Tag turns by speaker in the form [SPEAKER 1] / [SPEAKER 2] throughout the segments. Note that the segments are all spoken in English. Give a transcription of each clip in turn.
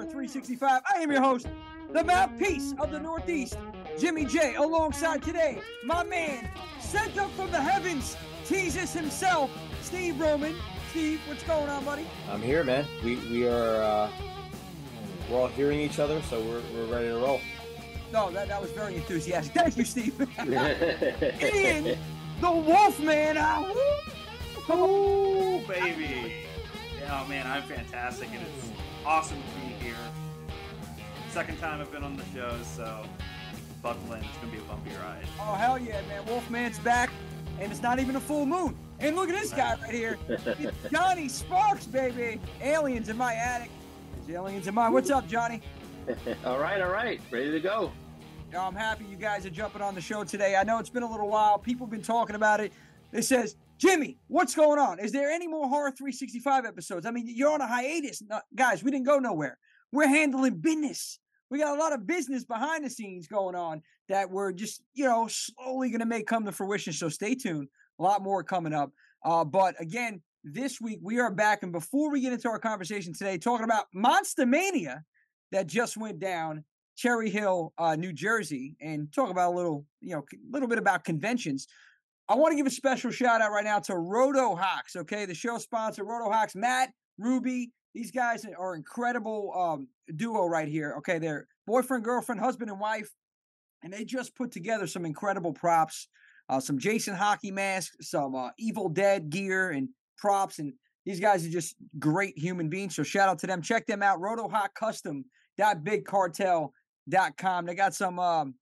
[SPEAKER 1] another episode of Horror 365. I am your host, the mouthpiece of the Northeast, Jimmy J, alongside today, my man, sent up from the heavens, Jesus himself, Steve Roman. Steve, what's going on, buddy?
[SPEAKER 2] I'm here, man. We we are uh, we're all hearing each other, so we're, we're ready to roll.
[SPEAKER 1] No, that, that was very enthusiastic. Thank you, Steve. Ian, the Wolfman. Ah, woo!
[SPEAKER 3] Ooh, baby. Yeah, oh, man, I'm fantastic, and it's awesome to be here. Second time I've been on the show, so buckle in. It's going to be a bumpy ride.
[SPEAKER 1] Oh, hell yeah, man. Wolfman's back, and it's not even a full moon. And look at this guy right here. It's Jonny Sparxx, baby. Aliens in my attic. There's aliens in mine. What's up, Johnny?
[SPEAKER 4] all right, all right, ready to go.
[SPEAKER 1] Yeah, I'm happy you guys are jumping on the show today. I know it's been a little while. People have been talking about it. It says, Jimmy, what's going on? Is there any more Horror 365 episodes? I mean, you're on a hiatus. No, guys, we didn't go nowhere. We're handling business. We got a lot of business behind the scenes going on that we're just, you know, slowly going to make come to fruition. So stay tuned. A lot more coming up. Uh, but again, this week we are back. And before we get into our conversation today, talking about Monster Mania that just went down Cherry Hill, uh, New Jersey, and talk about a little, you know, a little bit about conventions. I want to give a special shout out right now to Roto Hawks. Okay, the show sponsor, Roto Hawks, Matt, Ruby. These guys are incredible um, duo right here. Okay, they're boyfriend, girlfriend, husband, and wife, and they just put together some incredible props, uh, some Jason hockey masks, some uh, Evil Dead gear, and props. And these guys are just great human beings. So shout out to them. Check them out. RotoHotCustom.BigCartel.com. They got some um,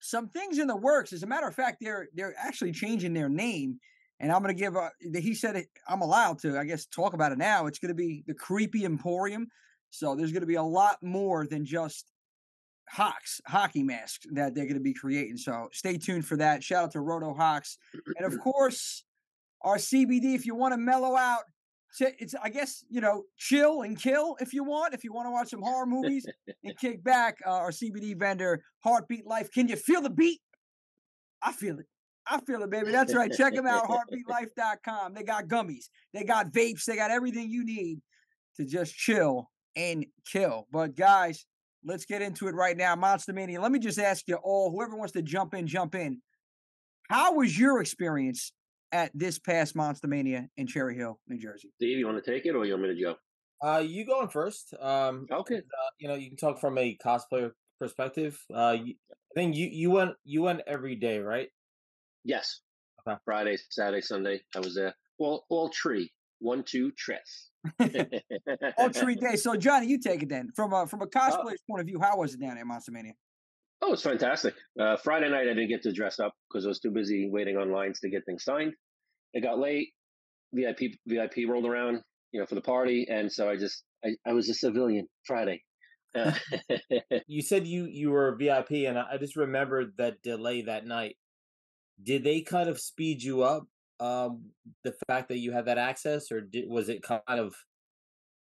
[SPEAKER 1] some things in the works. As a matter of fact, they're they're actually changing their name, and I'm going to give. A, he said it, I'm allowed to, I guess, talk about it now. It's going to be the Creepy Emporium. So there's going to be a lot more than just Hawks hockey masks that they're going to be creating. So stay tuned for that. Shout out to Roto Hawks, and of course our CBD. If you want to mellow out, it's I guess you know chill and kill if you want. If you want to watch some horror movies and kick back, uh, our CBD vendor, Heartbeat Life. Can you feel the beat? I feel it. I feel it, baby. That's right. Check them out, heartbeatlife.com. They got gummies, they got vapes, they got everything you need to just chill and kill. But guys, let's get into it right now. Monster Mania. Let me just ask you all, whoever wants to jump in, jump in. How was your experience at this past Monster Mania in Cherry Hill, New Jersey.
[SPEAKER 4] Steve, you want to take it or you want me to go?
[SPEAKER 2] Uh, you going first? Um,
[SPEAKER 4] okay.
[SPEAKER 2] Uh, you know, you can talk from a cosplayer perspective. Uh, you, I think you you went you went every day, right?
[SPEAKER 4] Yes.
[SPEAKER 2] Okay.
[SPEAKER 4] Friday, Saturday, Sunday. I was there. All all tree. One, two, tres.
[SPEAKER 1] all tree day. So Johnny, you take it then. From a from a uh cosplayer's point of view, how was it down at Monster Mania?
[SPEAKER 4] Oh, it's fantastic. Uh, Friday night, I didn't get to dress up because I was too busy waiting on lines to get things signed. It got late. VIP VIP rolled around, you know, for the party, and so I just I, I was a civilian Friday. Uh,
[SPEAKER 2] you said you you were a VIP, and I just remembered that delay that night. Did they kind of speed you up? Um, the fact that you had that access, or did, was it kind of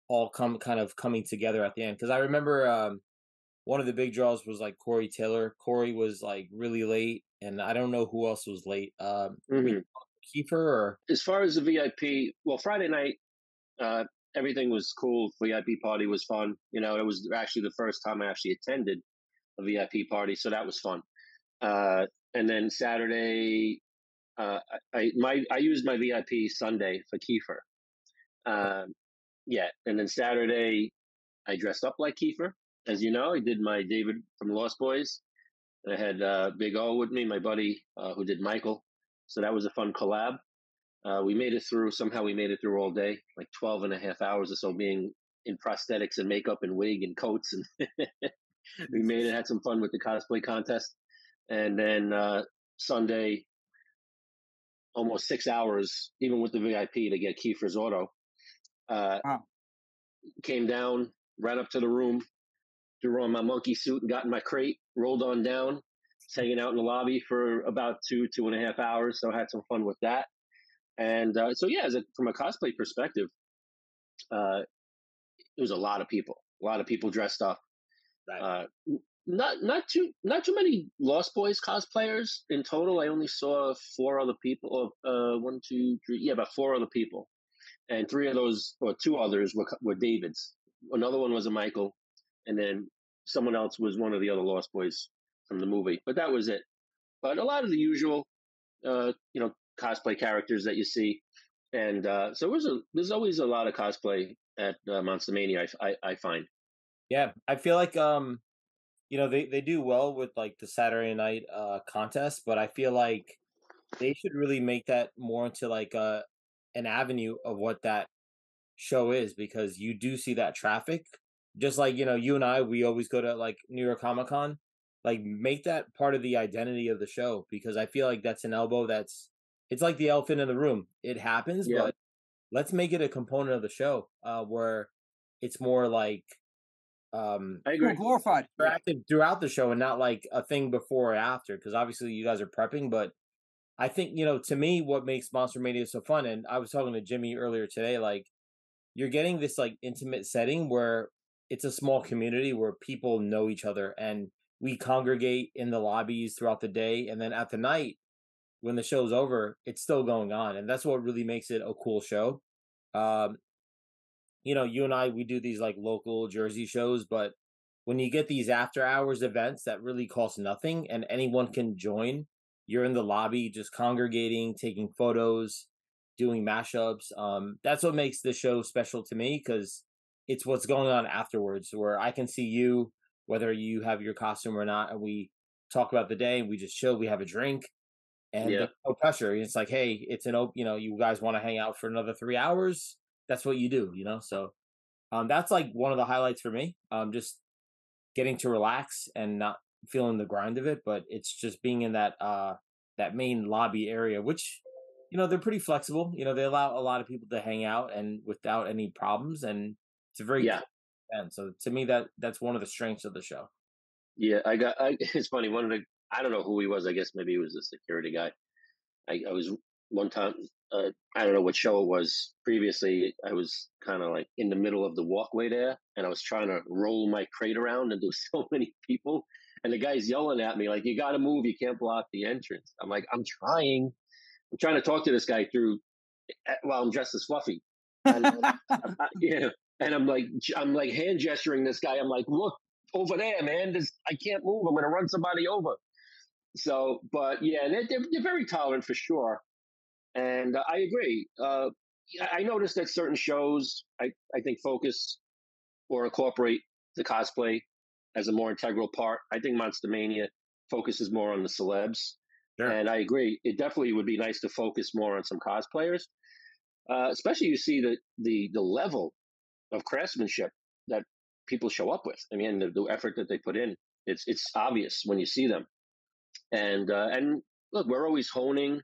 [SPEAKER 2] all come kind of coming together at the end? Because I remember um, one of the big draws was like Corey Taylor. Corey was like really late, and I don't know who else was late. Um, mm-hmm. Kiefer or
[SPEAKER 4] as far as the VIP, well, Friday night, uh, everything was cool. VIP party was fun. You know, it was actually the first time I actually attended a VIP party, so that was fun. Uh, and then Saturday, uh, I my I used my VIP Sunday for Kiefer. Um, yeah, and then Saturday, I dressed up like Kiefer as you know, I did my David from Lost Boys. I had uh, Big O with me, my buddy uh, who did Michael. So that was a fun collab. Uh, we made it through, somehow we made it through all day, like 12 and a half hours or so being in prosthetics and makeup and wig and coats. And we made it, had some fun with the cosplay contest. And then uh, Sunday, almost six hours, even with the VIP to get Kiefer's auto. Uh, wow. Came down, ran up to the room, threw on my monkey suit and got in my crate, rolled on down, hanging out in the lobby for about two, two and a half hours. So I had some fun with that. And uh, so, yeah, as a, from a cosplay perspective, uh, it was a lot of people, a lot of people dressed up. Right. Not not too not too many Lost Boys cosplayers in total. I only saw four other people. Uh, one, two, three, yeah, about four other people, and three of those or two others were were Davids another one was a Michael, and then someone else was one of the other Lost Boys from the movie. But that was it. But a lot of the usual, uh, you know, cosplay characters that you see, and uh, so there's a there's always a lot of cosplay at uh, Monster Mania. I, I, I find.
[SPEAKER 2] Yeah, I feel like um, you know, they they do well with like the Saturday night uh contest, but I feel like they should really make that more into like a an avenue of what that show is because you do see that traffic. Just like, you know, you and I, we always go to like New York Comic Con. Like make that part of the identity of the show because I feel like that's an elbow that's it's like the elephant in the room. It happens,
[SPEAKER 4] Yeah.
[SPEAKER 2] but let's make it a component of the show uh where it's more like um
[SPEAKER 4] I agree.
[SPEAKER 1] glorified.
[SPEAKER 2] interactive throughout the show and not like a thing before or after because obviously you guys are prepping but i think you know to me what makes monster mania so fun and i was talking to jimmy earlier today like you're getting this like intimate setting where it's a small community where people know each other and we congregate in the lobbies throughout the day and then at the night when the show's over it's still going on and that's what really makes it a cool show um you know you and i we do these like local jersey shows but when you get these after hours events that really cost nothing and anyone can join you're in the lobby just congregating taking photos doing mashups um that's what makes the show special to me because it's what's going on afterwards where i can see you whether you have your costume or not and we talk about the day we just chill we have a drink and
[SPEAKER 4] Yeah.
[SPEAKER 2] no pressure it's like hey it's an open you know you guys want to hang out for another three hours that's what you do you know so um that's like one of the highlights for me um just getting to relax and not feeling the grind of it but it's just being in that uh that main lobby area which you know they're pretty flexible you know they allow a lot of people to hang out and without any problems and it's a very
[SPEAKER 4] Yeah.
[SPEAKER 2] event. so to me that that's one of the strengths of the show
[SPEAKER 4] Yeah, I got. I, it's funny. One of the I don't know who he was. I guess maybe he was a security guy. I, I was one time. Uh, I don't know what show it was. Previously, I was kind of like in the middle of the walkway there, and I was trying to roll my crate around, and there was so many people, and the guy's yelling at me like, "You got to move! You can't block the entrance." I'm like, "I'm trying. I'm trying to talk to this guy through eh, while I'm dressed as Fluffy." And, uh, I- yeah, and I'm like, I'm like hand gesturing this guy. I'm like, "Look." over there, man. There's, I can't move. I'm to run somebody over. So, but yeah, they're, they're very tolerant for sure. And uh, I agree. Uh, I- noticed that certain shows, I, I think, focus or incorporate the cosplay as a more integral part. I think Monster Mania focuses more on the celebs.
[SPEAKER 2] Sure.
[SPEAKER 4] And I agree. It definitely would be nice to focus more on some cosplayers. Uh, especially you see the, the, the level of craftsmanship that people show up with. I mean, the, the effort that they put in, it's it's obvious when you see them. And uh, and look, we're always honing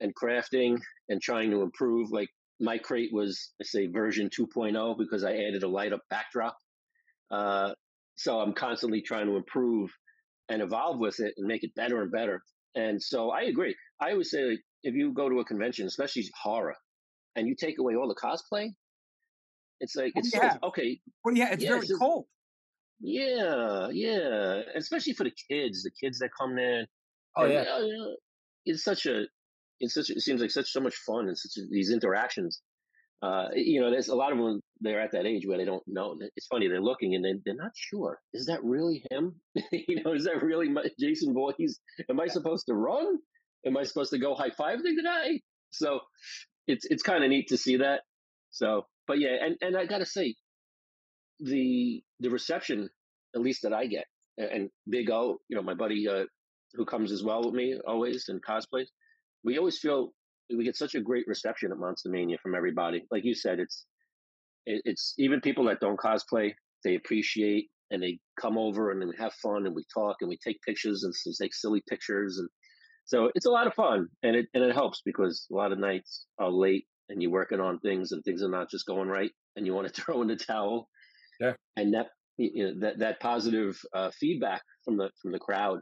[SPEAKER 4] and crafting and trying to improve. Like my crate was, I say, version 2.0 because I added a light up backdrop. Uh, so I'm constantly trying to improve and evolve with it and make it better and better. And so I agree. I always say, like, if you go to a convention, especially horror, and you take away all the cosplay, it's like it's
[SPEAKER 1] you
[SPEAKER 4] so, okay.
[SPEAKER 1] Well, yeah, it's
[SPEAKER 4] Yeah,
[SPEAKER 1] very
[SPEAKER 4] it's just-
[SPEAKER 1] cold.
[SPEAKER 4] Yeah, yeah, especially for the kids, the kids that come in.
[SPEAKER 2] oh
[SPEAKER 4] and,
[SPEAKER 2] yeah
[SPEAKER 4] uh, it's such a, it's such. It seems like such so much fun and such these interactions. Uh, you know, there's a lot of them. They're at that age where they don't know. It's funny. They're looking and they, they're not sure. Is that really him? you know, is that really my, Jason Voorhees? Am I supposed to run? Am I supposed to go high five the guy? So, it's it's kind of neat to see that. So, but yeah, and and I gotta say, the the reception, at least that I get, and Big O, you know, my buddy uh, who comes as well with me always and cosplays, we always feel we get such a great reception at Monster Mania from everybody. Like you said, it's it, it's even people that don't cosplay, they appreciate and they come over and we have fun and we talk and we take pictures and take silly pictures and so it's a lot of fun and it and it helps because a lot of nights are late and you're working on things and things are not just going right and you want to throw in the towel.
[SPEAKER 2] Yeah.
[SPEAKER 4] And that you know, that that positive uh, feedback from the from the crowd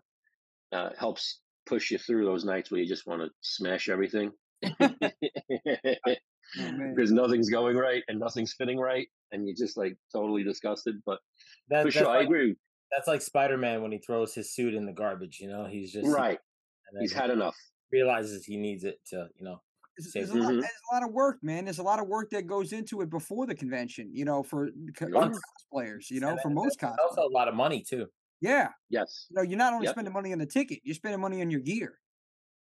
[SPEAKER 4] uh, helps push you through those nights where you just want to smash everything
[SPEAKER 1] Oh,
[SPEAKER 4] because nothing's going right and nothing's fitting right and you're just like totally disgusted. But
[SPEAKER 2] that,
[SPEAKER 4] for
[SPEAKER 2] that's
[SPEAKER 4] sure, I agree.
[SPEAKER 2] that's like spider-man when he throws his suit in the garbage you know he's just
[SPEAKER 4] Right,
[SPEAKER 2] and
[SPEAKER 4] he's
[SPEAKER 2] he
[SPEAKER 4] had enough.
[SPEAKER 2] realizes he needs it to you know
[SPEAKER 1] There's,
[SPEAKER 2] Save
[SPEAKER 1] there's a lot,
[SPEAKER 4] Mhm.
[SPEAKER 1] there's a lot of work, man. There's a lot of work that goes into it before the convention. You know, for co-
[SPEAKER 2] Months.
[SPEAKER 1] cosplayers. You
[SPEAKER 2] And
[SPEAKER 1] know, for
[SPEAKER 2] then
[SPEAKER 1] most cosplayers.
[SPEAKER 2] also a lot of money too.
[SPEAKER 1] Yeah,
[SPEAKER 4] Yes.
[SPEAKER 1] you know, you're not only
[SPEAKER 4] Yep.
[SPEAKER 1] spending money on the ticket, you're spending money on your gear.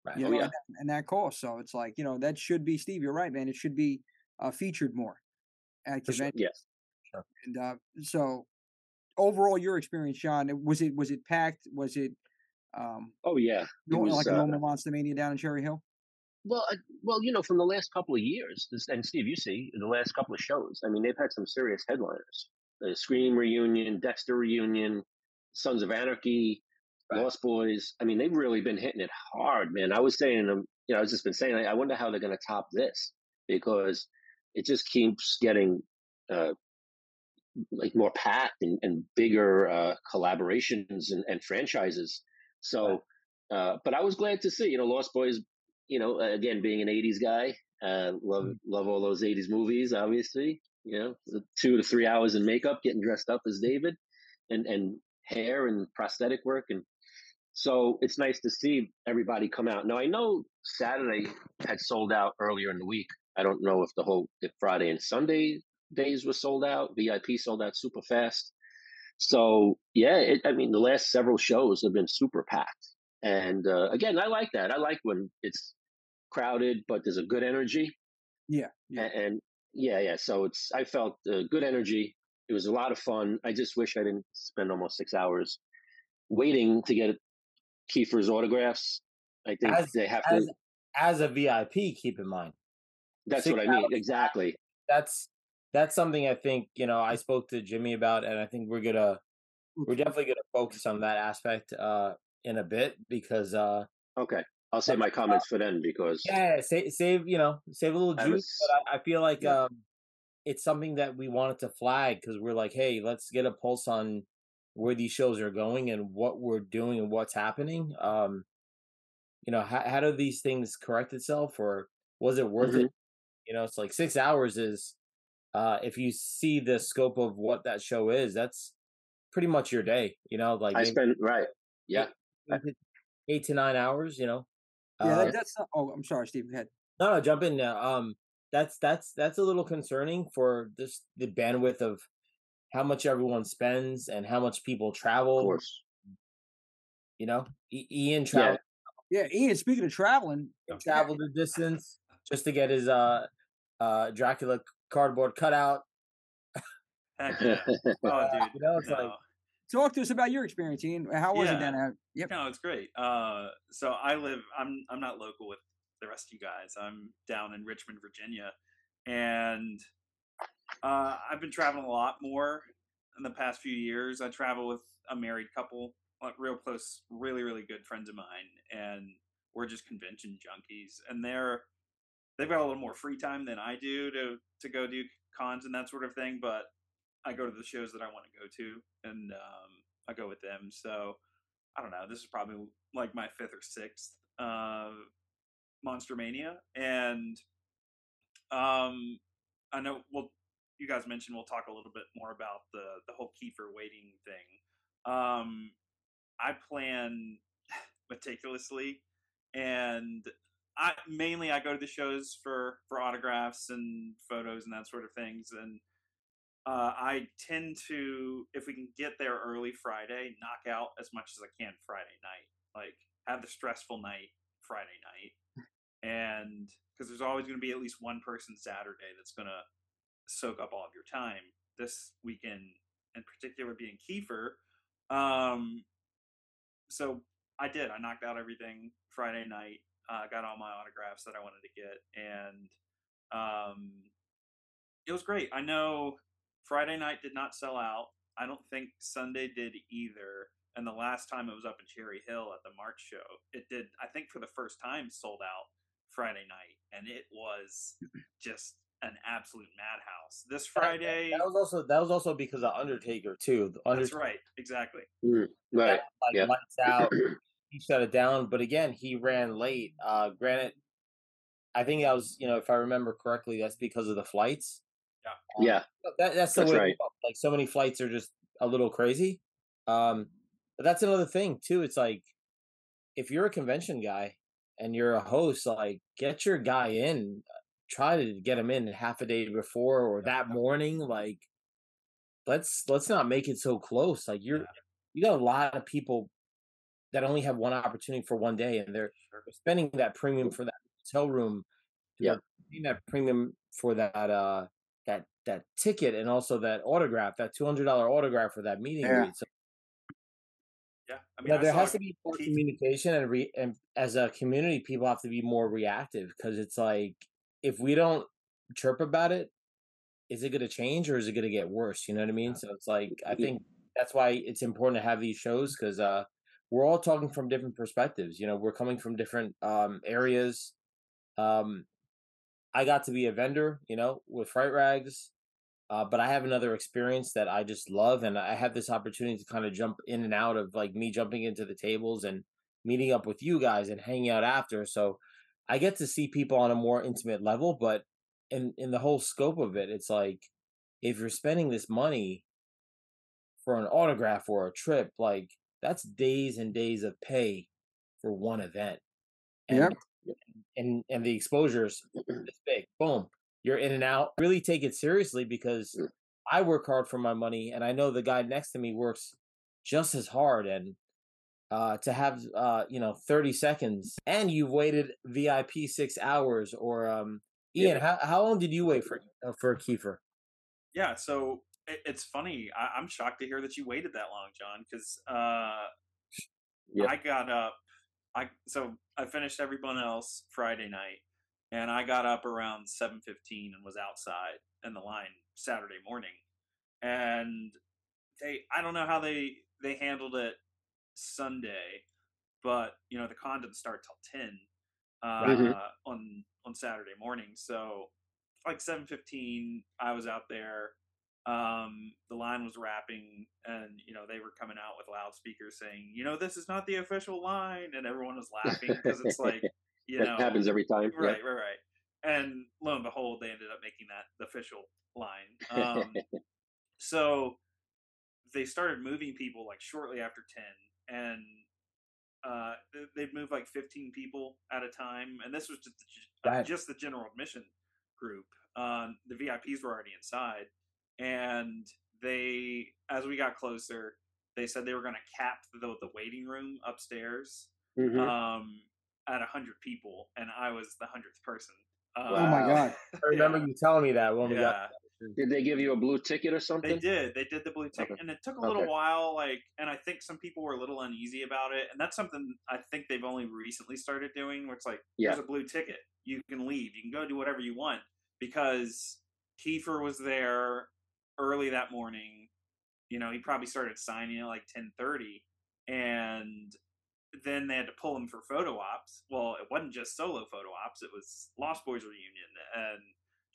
[SPEAKER 2] Right.
[SPEAKER 1] You
[SPEAKER 4] Oh, yeah.
[SPEAKER 1] and, that, and that cost. So it's like you know that should be Steve. You're right, man. It should be uh, featured more at
[SPEAKER 2] For sure.
[SPEAKER 4] Yes.
[SPEAKER 1] And uh, so, overall, your experience, John, was it was it packed? Was it um
[SPEAKER 4] Oh yeah. Was,
[SPEAKER 1] like a
[SPEAKER 4] uh,
[SPEAKER 1] normal Monster Mania down in Cherry Hill?
[SPEAKER 4] Well, I, well, you know, from the last couple of years, this, and Steve, you see the last couple of shows. I mean, they've had some serious headliners: the Scream reunion, Dexter reunion, Sons of Anarchy,
[SPEAKER 2] Right.
[SPEAKER 4] Lost Boys. I mean, they've really been hitting it hard, man. I was saying, you know, I was just been saying, I wonder how they're going to top this because it just keeps getting uh, like more packed and, and bigger uh, collaborations and, and franchises. So, uh, but I was glad to see, you know, Lost Boys you know, again, being an '80s guy, uh, love love all those '80s movies. Obviously, you know, two to three hours in makeup, getting dressed up as David, and and hair and prosthetic work, and so it's nice to see everybody come out. Now I know Saturday had sold out earlier in the week. I don't know if the whole if Friday and Sunday days were sold out. VIP sold out super fast. So yeah, it, I mean, the last several shows have been super packed. And uh, again, I like that. I like when it's crowded, but there's a good energy.
[SPEAKER 1] Yeah, yeah.
[SPEAKER 4] And, and yeah, yeah. So it's I felt uh, good energy. It was a lot of fun. I just wish I didn't spend almost six hours waiting to get Kiefer's autographs. I think
[SPEAKER 2] As-
[SPEAKER 4] they have
[SPEAKER 2] As
[SPEAKER 4] to.
[SPEAKER 2] as a VIP, keep in mind
[SPEAKER 4] That's
[SPEAKER 2] six
[SPEAKER 4] what I mean.
[SPEAKER 2] hours.
[SPEAKER 4] Exactly.
[SPEAKER 2] that's that's something I think you know I spoke to Jimmy about, and I think we're gonna we're definitely gonna focus on that aspect uh in a bit because uh
[SPEAKER 4] Okay. I'll save my comments for then because
[SPEAKER 2] yeah save save you know save a little
[SPEAKER 4] I
[SPEAKER 2] juice,
[SPEAKER 4] was-
[SPEAKER 2] but I, I feel like
[SPEAKER 4] Yeah.
[SPEAKER 2] um it's something that we wanted to flag because we're like, hey, let's get a pulse on where these shows are going and what we're doing and what's happening. Um, you know, how how do these things correct itself, or was it worth
[SPEAKER 4] Mhm.
[SPEAKER 2] it? You know, it's like six hours is, uh, if you see the scope of what that show is, that's pretty much your day. You know, like
[SPEAKER 4] I spent right. Yeah.
[SPEAKER 2] eight to- eight to nine hours. You know,
[SPEAKER 1] Yeah,
[SPEAKER 2] Uh,
[SPEAKER 1] that's not, oh, I'm sorry, Steve. Go ahead.
[SPEAKER 2] no, no, jump in now. Um, that's that's that's a little concerning for this the bandwidth of how much everyone spends and how much people
[SPEAKER 4] Of
[SPEAKER 2] travel.
[SPEAKER 4] course.
[SPEAKER 2] You know, I- Ian traveled
[SPEAKER 1] Yeah, Ian. Speaking of traveling,
[SPEAKER 2] traveled the distance just to get his uh uh Dracula cardboard cutout.
[SPEAKER 3] Heck yeah. Oh, dude.
[SPEAKER 2] You know, it's
[SPEAKER 3] no.
[SPEAKER 2] like
[SPEAKER 1] talk to us about your experience, Ian. How was it
[SPEAKER 3] Yeah.
[SPEAKER 1] down there? Yep.
[SPEAKER 3] No, it's great. Uh, so I live. I'm I'm not local with the rest of you guys. I'm down in Richmond, Virginia, and uh, I've been traveling a lot more in the past few years. I travel with a married couple, like real close, really really good friends of mine, and we're just convention junkies. And they're they've got a little more free time than I do to to go do cons and that sort of thing. But I go to the shows that I want to go to, and um, I go with them. So I don't know. This is probably like my fifth or sixth uh, Monster Mania, and um, I know. Well, you guys mentioned we'll talk a little bit more about the the whole Kiefer waiting thing. Um, I plan meticulously, and I mainly I go to the shows for for autographs and photos and that sort of things, and uh, I tend to, if we can get there early Friday, knock out as much as I can Friday night. Like have the stressful night Friday night, and because there's always going to be at least one person Saturday that's going to soak up all of your time. This weekend, in particular, being Kiefer. Um, so I did. I knocked out everything Friday night. Uh, got all my autographs that I wanted to get, and um, it was great. I know Friday night did not sell out. I don't think Sunday did either. And the last time it was up in Cherry Hill at the March show, it did. I think for the first time sold out Friday night, and it was just an absolute madhouse. This Friday,
[SPEAKER 2] that was also that was also because of Undertaker too. The
[SPEAKER 3] that's right, exactly.
[SPEAKER 4] Mm, right.
[SPEAKER 2] like
[SPEAKER 4] yeah.
[SPEAKER 2] lights out. he shut it down, but again, he ran late. Uh, granted, I think that was you know if I remember correctly, that's because of the flights. Um,
[SPEAKER 4] Yeah.
[SPEAKER 2] that, that's the
[SPEAKER 4] That's
[SPEAKER 2] way.
[SPEAKER 4] right.
[SPEAKER 2] Like so many flights are just a little crazy. Um, but that's another thing too. It's like if you're a convention guy and you're a host, like get your guy in. Try to get him in half a day before or that morning. Like, let's let's not make it so close. Like you're you got a lot of people that only have one opportunity for one day, and they're spending that premium for that hotel room.
[SPEAKER 4] Yeah.
[SPEAKER 2] that premium for that uh that that ticket and also that autograph, that two hundred dollar autograph for that meeting.
[SPEAKER 1] Yeah.
[SPEAKER 2] So,
[SPEAKER 3] Yeah, I mean,
[SPEAKER 2] yeah,
[SPEAKER 3] I
[SPEAKER 2] there has to be more communication and re- and as a community, people have to be more reactive because it's like if we don't chirp about it, is it going to change or is it going to get worse? You know what I mean? So it's like I think that's why it's important to have these shows because uh, we're all talking from different perspectives. You know, we're coming from different um, areas. Um, I got to be a vendor, you know, with Fright Rags, uh, but I have another experience that I just love, and I have this opportunity to kind of jump in and out of like me jumping into the tables and meeting up with you guys and hanging out after. So I get to see people on a more intimate level, but in in the whole scope of it, it's like if you're spending this money for an autograph or a trip, like that's days and days of pay for one event.
[SPEAKER 1] Yep.
[SPEAKER 2] And and the exposure is big. Boom. You're in and out. Really take it seriously because
[SPEAKER 4] Mm.
[SPEAKER 2] I work hard for my money and I know the guy next to me works just as hard and uh, to have uh, you know 30 seconds and you've waited VIP six hours or um
[SPEAKER 4] Yeah.
[SPEAKER 2] Ian, how, how long did you wait for uh, for Kiefer?
[SPEAKER 3] Yeah, so it, it's funny. I, I'm shocked to hear that you waited that long, John, because uh,
[SPEAKER 4] Yeah.
[SPEAKER 3] I got up. I so I finished everyone else Friday night, and I got up around 7:15 and was outside in the line Saturday morning, and they I don't know how they they handled it Sunday, but you know the con didn't start till 10 uh,
[SPEAKER 4] Mhm.
[SPEAKER 3] on on Saturday morning, so like 7:15 I was out there um the line was wrapping and you know they were coming out with loudspeakers saying you know this is not the official line and everyone was laughing because it's like you
[SPEAKER 4] that
[SPEAKER 3] know
[SPEAKER 4] happens every time. yeah.
[SPEAKER 3] right right right and lo and behold they ended up making that the official line um so they started moving people like shortly after 10 and uh they'd move like 15 people at a time and this was just the, uh, just the general admission group um the vips were already inside and they as we got closer they said they were going to cap the, the waiting room upstairs
[SPEAKER 4] Mhm.
[SPEAKER 3] um at 100 people and i was the 100th person uh,
[SPEAKER 1] Oh my god.
[SPEAKER 2] I remember
[SPEAKER 3] yeah.
[SPEAKER 2] you telling me that when we
[SPEAKER 3] yeah
[SPEAKER 2] got
[SPEAKER 4] Did they give you a blue ticket or something?
[SPEAKER 3] they did. They did the blue ticket,
[SPEAKER 4] Okay.
[SPEAKER 3] and it took a little
[SPEAKER 4] Okay.
[SPEAKER 3] while. Like, and I think some people were a little uneasy about it, and that's something I think they've only recently started doing. Where it's like,
[SPEAKER 4] Yeah.
[SPEAKER 3] there's a blue ticket, you can leave, you can go do whatever you want. Because Kiefer was there early that morning. You know, he probably started signing at like ten thirty, and then they had to pull him for photo ops. Well, it wasn't just solo photo ops; it was Lost Boys reunion and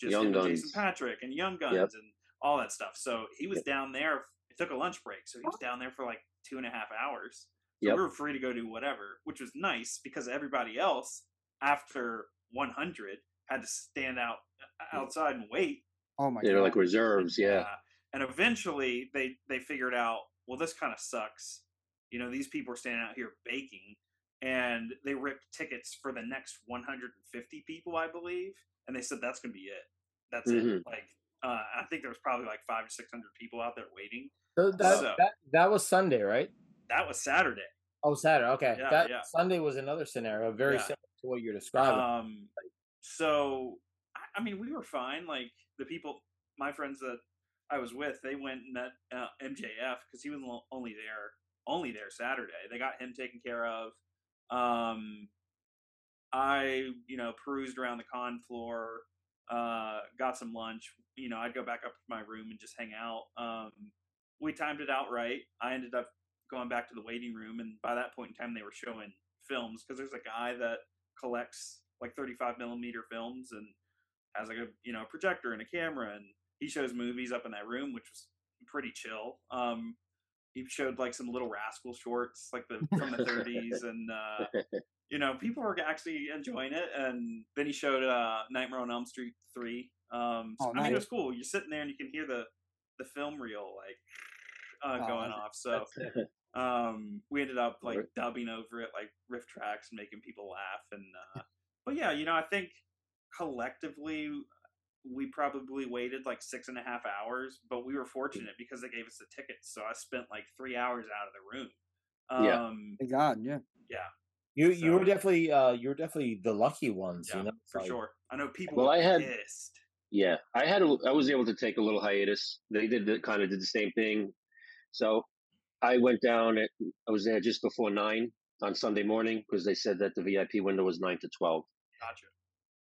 [SPEAKER 3] just
[SPEAKER 4] Young
[SPEAKER 3] him and Jason Patric and Young Guns
[SPEAKER 4] Yep.
[SPEAKER 3] and all that stuff. So he was
[SPEAKER 4] Yep.
[SPEAKER 3] down there. It took a lunch break, so he was down there for like two and a half hours. So
[SPEAKER 4] Yep.
[SPEAKER 3] we were free to go do whatever, which was nice because everybody else after 100 had to stand out uh, outside and wait.
[SPEAKER 1] Oh my
[SPEAKER 4] They're
[SPEAKER 1] god.
[SPEAKER 4] like reserves. Yeah.
[SPEAKER 3] Uh, and eventually they they figured out, well, this kind of sucks. You know, these people are standing out here baking, and they ripped tickets for the next 150 people, I believe, and they said that's going to be it. That's it.
[SPEAKER 4] Mhm.
[SPEAKER 3] Like, uh, I think there was probably like five to six hundred people out there waiting.
[SPEAKER 2] So that,
[SPEAKER 3] So-
[SPEAKER 2] that that was Sunday, right?
[SPEAKER 3] That was Saturday.
[SPEAKER 2] Oh, Saturday. Okay,
[SPEAKER 3] Yeah,
[SPEAKER 2] that
[SPEAKER 3] yeah.
[SPEAKER 2] Sunday was another scenario, very
[SPEAKER 3] Yeah.
[SPEAKER 2] similar to what you're describing.
[SPEAKER 3] Um, so I- I mean, we were fine. Like the people, my friends that I was with, they went and met uh, MJF because he was only there, only there Saturday. They got him taken care of. Um, I, you know, perused around the con floor, uh, got some lunch. You know, I'd go back up to my room and just hang out. Um, we timed it out right. I ended up going back to the waiting room, and by that point in time, they were showing films because there's a guy that collects like 35 millimeter films and has like a you know projector and a camera, and he shows movies up in that room, which was pretty chill. Um, he showed like some little rascal shorts, like the from the 30s, and uh, you know people were actually enjoying it. And then he showed uh, Nightmare on Elm Street three. Um, so,
[SPEAKER 1] Oh,
[SPEAKER 3] I mean, it was cool. You're sitting there and you can hear the the film reel like uh,
[SPEAKER 1] Oh,
[SPEAKER 3] going
[SPEAKER 1] that's-
[SPEAKER 3] off. So Um, we ended up like dubbing over it like riff tracks and making people laugh. And uh, but yeah, you know, I think collectively we probably waited like six and a half hours, but we were fortunate because they gave us the tickets. So I spent like three hours out of the room.
[SPEAKER 4] Yeah.
[SPEAKER 3] Um,
[SPEAKER 1] Thank God, yeah.
[SPEAKER 3] yeah,
[SPEAKER 2] You you were definitely uh you were definitely the lucky ones.
[SPEAKER 3] yeah,
[SPEAKER 2] you know,
[SPEAKER 3] for
[SPEAKER 2] like-
[SPEAKER 3] sure. I know people
[SPEAKER 4] Well, I had-
[SPEAKER 3] pissed.
[SPEAKER 4] Yeah, I had a, I was able to take a little hiatus. They did the, kind of did the same thing. So I went down at I was there just before nine on Sunday morning because they said that the VIP window was nine to twelve.
[SPEAKER 3] Gotcha.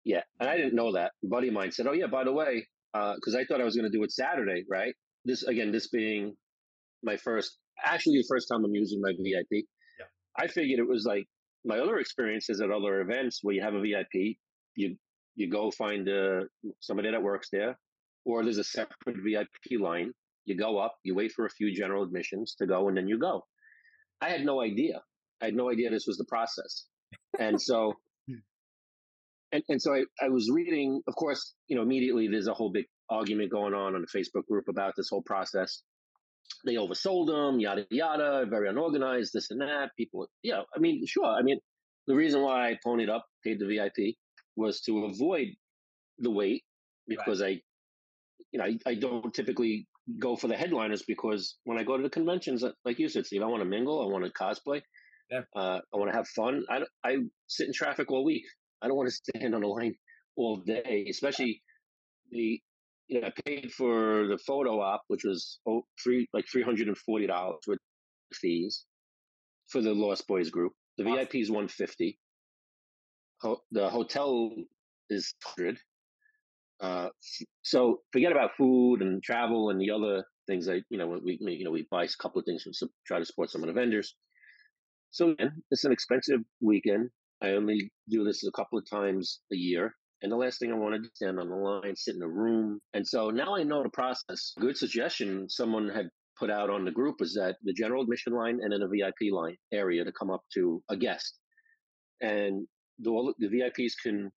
[SPEAKER 4] Yeah, and I didn't know that. A buddy of mine said, "Oh yeah, by the way, because I thought I was going to do it Saturday, right? This again, this being my first, actually the first time I'm using my VIP.
[SPEAKER 3] Yeah.
[SPEAKER 4] I figured it was like my other experiences at other events where you have a VIP, you you go find uh, somebody that works there, or there's a separate VIP line. You go up, you wait for a few general admissions to go, and then you go. I had no idea. I had no idea this was the process, and so and, and so I, I was reading, of course, you know, immediately there's a whole big argument going on on the Facebook group about this whole process. They oversold them, yada, yada, very unorganized, this and that. People, yeah, I mean, sure. I mean, the reason why I ponied up, paid the VIP, was to avoid the wait because I, you know, I, I don't typically go for the headliners because when I go to the conventions, like you said, Steve, I want to mingle, I want to cosplay,
[SPEAKER 2] Yeah.
[SPEAKER 4] uh, I want to have fun. I, I sit in traffic all week. I don't want to stand on the line all day, especially the you know I paid for the photo op, which was oh, three like three hundred and forty dollars with fees for the Lost Boys group. The
[SPEAKER 3] Wow.
[SPEAKER 4] VIP is one fifty. Ho- the hotel is hundred. Uh, so forget about food and travel and the other things. I you know we you know we buy a couple of things from some, try to support some of the vendors. So again, it's an expensive weekend. I only do this a couple of times a year. And the last thing I wanted to stand on the line, sit in a room. And so now I know the process. Good suggestion someone had put out on the group was that the general admission line and then a VIP line area to come up to a guest. And the, the VIPs can,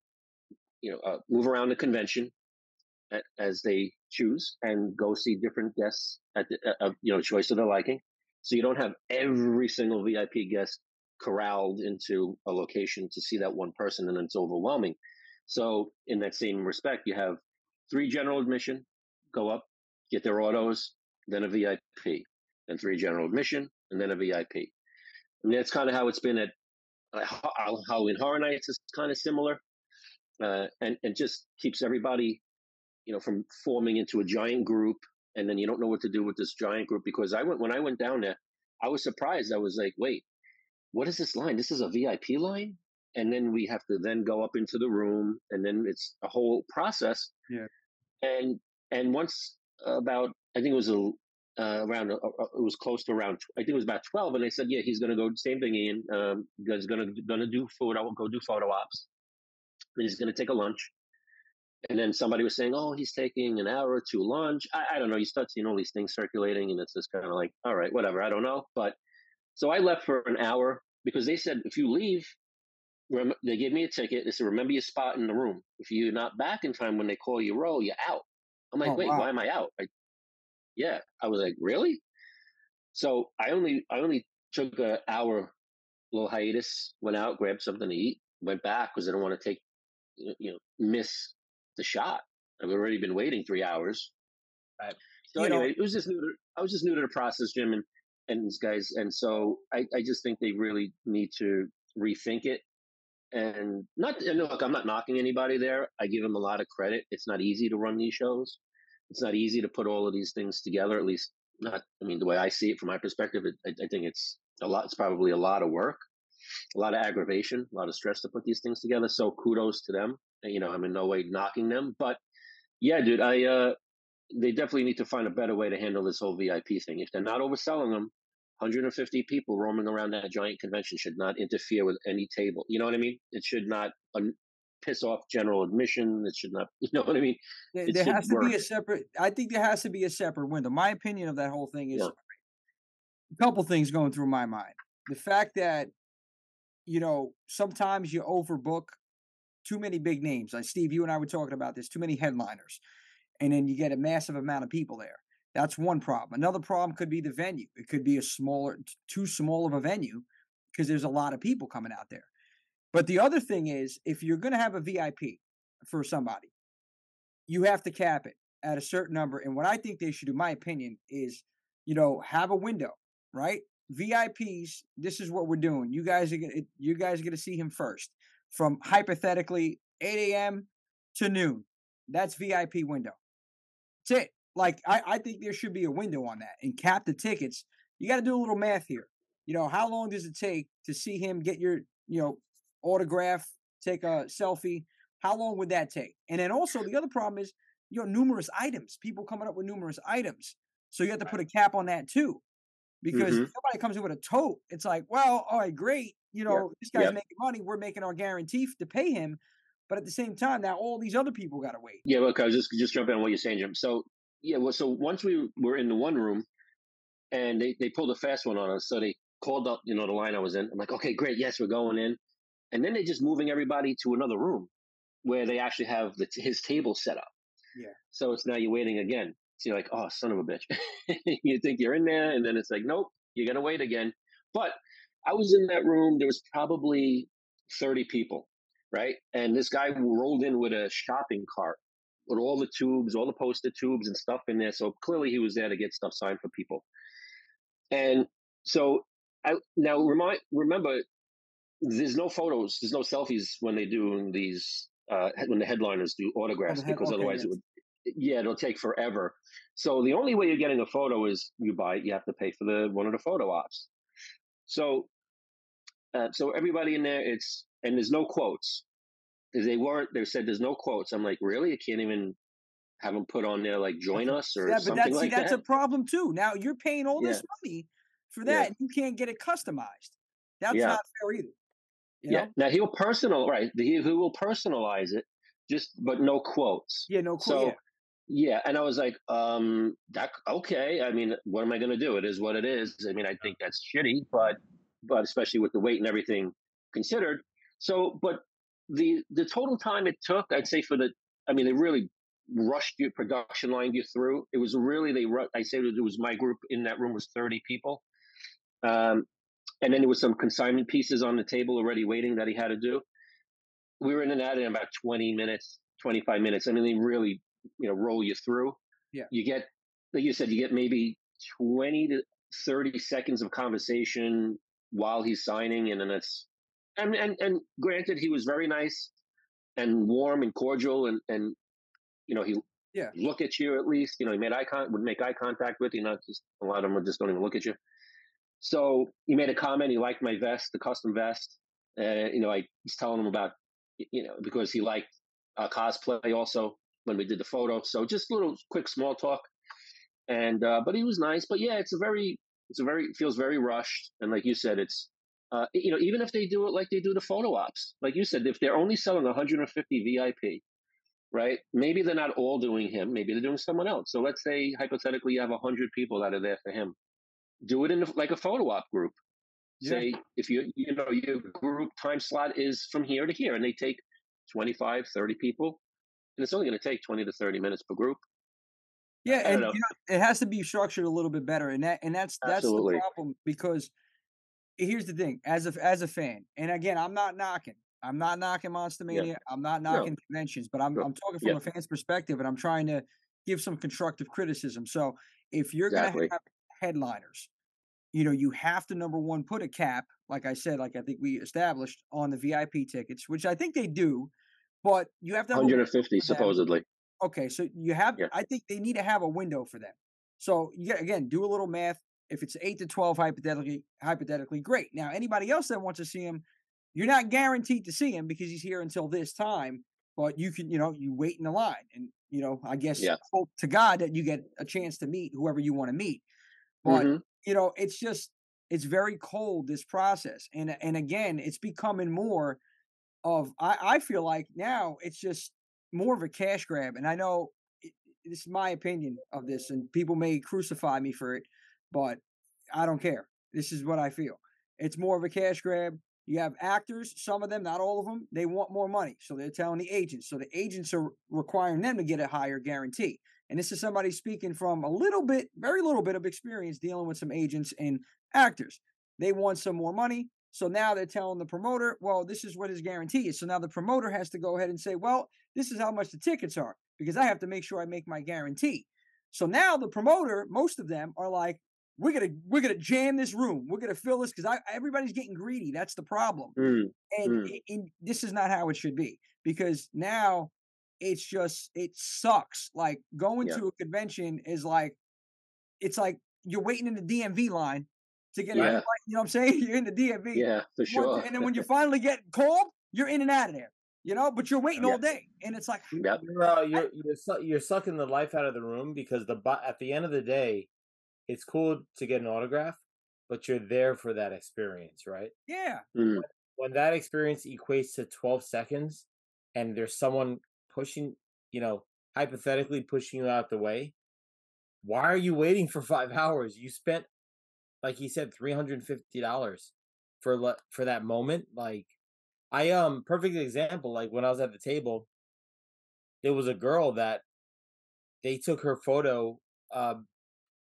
[SPEAKER 4] you know, uh, move around the convention as they choose and go see different guests at the, uh, you know, choice of their liking. So you don't have every single VIP guest corralled into a location to see that one person and it's overwhelming. So in that same respect, you have three general admission, go up, get their autos, then a VIP, then three general admission, and then a VIP. I mean, that's kind of how it's been at uh, Ho- Halloween Horror Nights is kind of similar, uh, and and just keeps everybody, you know, from forming into a giant group, and then you don't know what to do with this giant group because I went when I went down there, I was surprised. I was like, wait, what is this line? This is a VIP line? And then we have to then go up into the room and then it's a whole process.
[SPEAKER 1] Yeah.
[SPEAKER 4] And, and once about, I think it was a, uh, around, uh, uh, it was close to around, I think it was about 12. And they said, yeah, he's going to go, same thing, Ian, um, he's going to, going to do photo, go do photo ops. And he's going to take a lunch. And then somebody was saying, oh, he's taking an hour or two lunch. I, I don't know. You start seeing all these things circulating and it's just kind of like, all right, whatever. I don't know. But so I left for an hour because they said, if you leave, rem- they gave me a ticket. They said, remember your spot in the room. If you're not back in time when they call you roll, you're out. I'm like,
[SPEAKER 1] Oh,
[SPEAKER 4] wait,
[SPEAKER 1] wow.
[SPEAKER 4] why am I out? I, yeah. I was like, really? So I only, I only took an hour little hiatus, went out, grabbed something to eat, went back because I don't want to take, you know, miss the shot. I've already been waiting three hours.
[SPEAKER 2] Right.
[SPEAKER 4] So
[SPEAKER 1] You know-
[SPEAKER 4] anyway, it was just new to, I was just new to the process, Jim, and, and these guys. And so I, I just think they really need to rethink it. And not, and look, I'm not knocking anybody there. I give them a lot of credit. It's not easy to run these shows. It's not easy to put all of these things together, at least not, I mean, the way I see it from my perspective, it, I, I think it's a lot, it's probably a lot of work, a lot of aggravation, a lot of stress to put these things together. So kudos to them. You know, I'm in no way knocking them, but yeah, dude, I, uh, they definitely need to find a better way to handle this whole VIP thing. If they're not overselling them, 150 people roaming around that giant convention should not interfere with any table. You know what I mean? It should not um, piss off general admission. It should not, you know what I mean?
[SPEAKER 1] There, there has to be a separate. I think there has to be a separate window. My opinion of that whole thing is
[SPEAKER 4] Yeah.
[SPEAKER 1] a couple things going through my mind. The fact that you know sometimes you overbook too many big names. Like Steve, you and I were talking about this. Too many headliners, and then you get a massive amount of people there. That's one problem. Another problem could be the venue. It could be a smaller, too small of a venue because there's a lot of people coming out there. But the other thing is, if you're going to have a VIP for somebody, you have to cap it at a certain number. And what I think they should do, my opinion, is, you know, have a window, right? VIPs, this is what we're doing. You guys are gonna, you guys are going to see him first from hypothetically 8 a.m. to noon. That's VIP window. It. Like I, I think there should be a window on that and cap the tickets. You got to do a little math here. You know, how long does it take to see him get your, you know, autograph, take a selfie? How long would that take? And then also the other problem is, you know, numerous items. People coming up with numerous items. So you have to put a cap on that too. Because
[SPEAKER 4] Mhm.
[SPEAKER 1] if somebody comes in with a tote, it's like, well, all right, great. You know, this guy's
[SPEAKER 4] Yep.
[SPEAKER 1] making money. We're making our guarantee to pay him. But at the same time, now all these other people got to wait.
[SPEAKER 4] Yeah, look, I was just just jumping on what you're saying, Jim. So yeah, well, so once we were in the one room, and they they pulled a fast one on us, so they called up, you know, the line I was in. I'm like, okay, great, yes, we're going in, and then they're just moving everybody to another room where they actually have the, his table set up.
[SPEAKER 1] Yeah.
[SPEAKER 4] So it's now you're waiting again. So you're like, oh, son of a bitch. you think you're in there, and then it's like, nope, you're gonna wait again. But I was in that room. There was probably 30 people, right? And this guy rolled in with a shopping cart with all the tubes, all the poster tubes and stuff in there. So clearly he was there to get stuff signed for people. And so I now remind remember there's no photos, there's no selfies when they do these uh when the headliners do autographs
[SPEAKER 1] head-
[SPEAKER 4] because
[SPEAKER 1] okay,
[SPEAKER 4] otherwise
[SPEAKER 1] yes.
[SPEAKER 4] it would yeah, it'll take forever. So the only way you're getting a photo is you buy it, you have to pay for the one of the photo ops. So uh, so everybody in there it's and there's no quotes. They weren't they said there's no quotes. I'm like, really? You can't even have them put on there like join us or
[SPEAKER 1] yeah, but
[SPEAKER 4] something
[SPEAKER 1] that's see, that's
[SPEAKER 4] that.
[SPEAKER 1] a problem too. Now you're paying all this money for
[SPEAKER 4] Yeah.
[SPEAKER 1] that, and you can't get it customized. That's
[SPEAKER 4] Yeah.
[SPEAKER 1] not fair either. You
[SPEAKER 4] yeah.
[SPEAKER 1] know?
[SPEAKER 4] Now he'll personal right. He, he will personalize it, just but no quotes.
[SPEAKER 1] Yeah, no cool.
[SPEAKER 4] So
[SPEAKER 1] yeah.
[SPEAKER 4] yeah, and I was like, um, that okay. I mean, what am I going to do? It is what it is. I mean, I think that's shitty, but but especially with the weight and everything considered. So, but the the total time it took, I'd say for the, I mean, they really rushed you, production lined you through. It was really they. I say it was my group in that room was thirty people, um, and then there was some consignment pieces on the table already waiting that he had to do. We were in and out in about twenty minutes, twenty five minutes. I mean, they really you know roll you through.
[SPEAKER 1] Yeah.
[SPEAKER 4] You get like you said, you get maybe twenty to thirty seconds of conversation while he's signing, and then it's and and and granted, he was very nice and warm and cordial, and and you know he
[SPEAKER 1] Yeah.
[SPEAKER 4] look at you at least. You know, he made eye con- would make eye contact with you. Not just a lot of them just don't even look at you. So he made a comment. He liked my vest, the custom vest. Uh, you know, I was telling him about, you know, because he liked uh, cosplay also when we did the photo. So just a little quick small talk. And uh, but he was nice. But yeah, it's a very, it's a very it feels very rushed. And like you said, it's uh, you know, even if they do it like they do the photo ops, like you said, if they're only selling 150 VIP, right? Maybe they're not all doing him. Maybe they're doing someone else. So let's say hypothetically you have 100 people that are there for him. Do it in like a photo op group.
[SPEAKER 1] Yeah.
[SPEAKER 4] Say if you you know your group time slot is from here to here, and they take 25, 30 people, and it's only going to take 20 to 30 minutes per group.
[SPEAKER 1] Yeah, and you know, it has to be structured a little bit better, and that and that's that's
[SPEAKER 4] Absolutely.
[SPEAKER 1] the problem because here's the thing: as a as a fan, and again, I'm not knocking, I'm not knocking Monster Mania, I'm not
[SPEAKER 4] No.
[SPEAKER 1] knocking conventions, but I'm
[SPEAKER 4] No.
[SPEAKER 1] I'm talking from
[SPEAKER 4] Yeah.
[SPEAKER 1] a fan's perspective, and I'm trying to give some constructive criticism. So if you're
[SPEAKER 4] Exactly.
[SPEAKER 1] gonna have headliners, you know, you have to number one put a cap, like I said, like I think we established on the VIP tickets, which I think they do, but you have to have a
[SPEAKER 4] 150
[SPEAKER 1] them.
[SPEAKER 4] supposedly.
[SPEAKER 1] Okay, so you have.
[SPEAKER 4] Yeah.
[SPEAKER 1] I think they need to have a window for them. So you again, do a little math. If it's eight to twelve, hypothetically, hypothetically, great. Now, anybody else that wants to see him, you're not guaranteed to see him because he's here until this time. But you can, you know, you wait in the line, and you know, I guess
[SPEAKER 4] Yeah.
[SPEAKER 1] hope to God that you get a chance to meet whoever you want to meet. But
[SPEAKER 4] Mhm.
[SPEAKER 1] you know, it's just it's very cold this process, and and again, it's becoming more of I, I feel like now it's just more of a cash grab, and I know it, this is my opinion of this, and people may crucify me for it, but I don't care. This is what I feel. It's more of a cash grab. You have actors, some of them, not all of them, they want more money. So they're telling the agents. So the agents are requiring them to get a higher guarantee. and this is somebody speaking from a little bit, very little bit of experience dealing with some agents and actors. They want some more money. So now they're telling the promoter, well, this is what his guarantee is. So now the promoter has to go ahead and say, well, this is how much the tickets are because I have to make sure I make my guarantee. So now the promoter, most of them are like, we're gonna we're gonna jam this room. We're gonna fill this because everybody's getting greedy. That's the problem.
[SPEAKER 4] Mm,
[SPEAKER 1] And,
[SPEAKER 4] mm.
[SPEAKER 1] and this is not how it should be because now it's just it sucks. Like going
[SPEAKER 4] Yeah.
[SPEAKER 1] to a convention is like it's like you're waiting in the DMV line to get
[SPEAKER 4] Yeah.
[SPEAKER 1] in. You know what I'm saying? You're in the DMV.
[SPEAKER 4] Yeah, for sure.
[SPEAKER 1] And then when you finally get called, you're in and out of there. You know, but you're waiting
[SPEAKER 4] Yeah.
[SPEAKER 1] all day, and it's like,
[SPEAKER 4] Yep.
[SPEAKER 2] You're, you're you're, su- you're sucking the life out of the room because the bu- at the end of the day, it's cool to get an autograph, but you're there for that experience, right?
[SPEAKER 1] yeah,
[SPEAKER 4] Mm,
[SPEAKER 2] When that experience equates to 12 seconds, and there's someone pushing, you know, hypothetically pushing you out the way, why are you waiting for five hours? You spent, like he said, three hundred fifty dollars for le- for that moment. Like, I um perfect example. Like when I was at the table, there was a girl that they took her photo uh,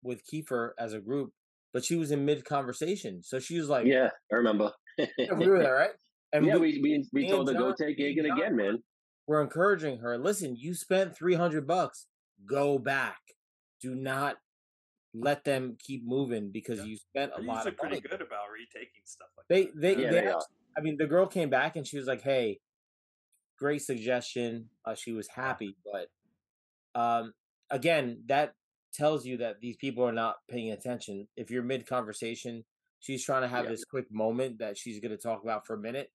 [SPEAKER 2] with Kiefer as a group, but she was in mid conversation, so she was like,
[SPEAKER 4] yeah, I remember.
[SPEAKER 2] "Yeah, we were there, right?" And
[SPEAKER 4] yeah,
[SPEAKER 2] we,
[SPEAKER 4] we we, we told her
[SPEAKER 2] and
[SPEAKER 4] go take
[SPEAKER 2] me
[SPEAKER 4] it again, man.
[SPEAKER 2] we're encouraging her. Listen, you spent three hundred bucks. Go back. Do not let them keep moving because
[SPEAKER 3] Yeah.
[SPEAKER 2] you spent a
[SPEAKER 3] They're
[SPEAKER 2] lot
[SPEAKER 3] usually
[SPEAKER 2] of
[SPEAKER 3] pretty
[SPEAKER 2] money.
[SPEAKER 3] good about retaking stuff like
[SPEAKER 2] They
[SPEAKER 3] that.
[SPEAKER 2] they
[SPEAKER 4] Yeah,
[SPEAKER 2] they.
[SPEAKER 4] they are.
[SPEAKER 2] I mean, the girl came back and she was like, "Hey, great suggestion." Uh, she was happy, but um, again, that tells you that these people are not paying attention. If you're mid conversation, she's trying to have
[SPEAKER 4] Yeah.
[SPEAKER 2] this quick moment that she's going to talk about for a minute,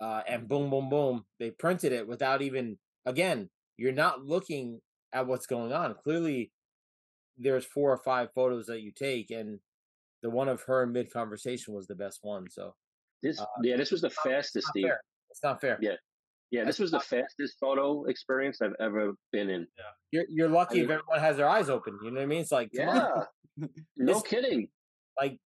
[SPEAKER 2] uh, and boom, boom, boom, they printed it without even. Again, you're not looking at what's going on. Clearly, there's four or five photos that you take, and the one of her mid conversation was the best one. So
[SPEAKER 4] This
[SPEAKER 2] Uh,
[SPEAKER 4] yeah, this was the fastest,
[SPEAKER 2] it's not
[SPEAKER 4] Steve.
[SPEAKER 2] fair. It's not fair.
[SPEAKER 4] Yeah. Yeah, this was the fastest photo experience I've ever been in.
[SPEAKER 2] You're you're lucky
[SPEAKER 4] I
[SPEAKER 2] if everyone has their eyes open. You know what I mean? It's like come on.
[SPEAKER 4] Yeah, no
[SPEAKER 2] This-
[SPEAKER 4] kidding.
[SPEAKER 2] like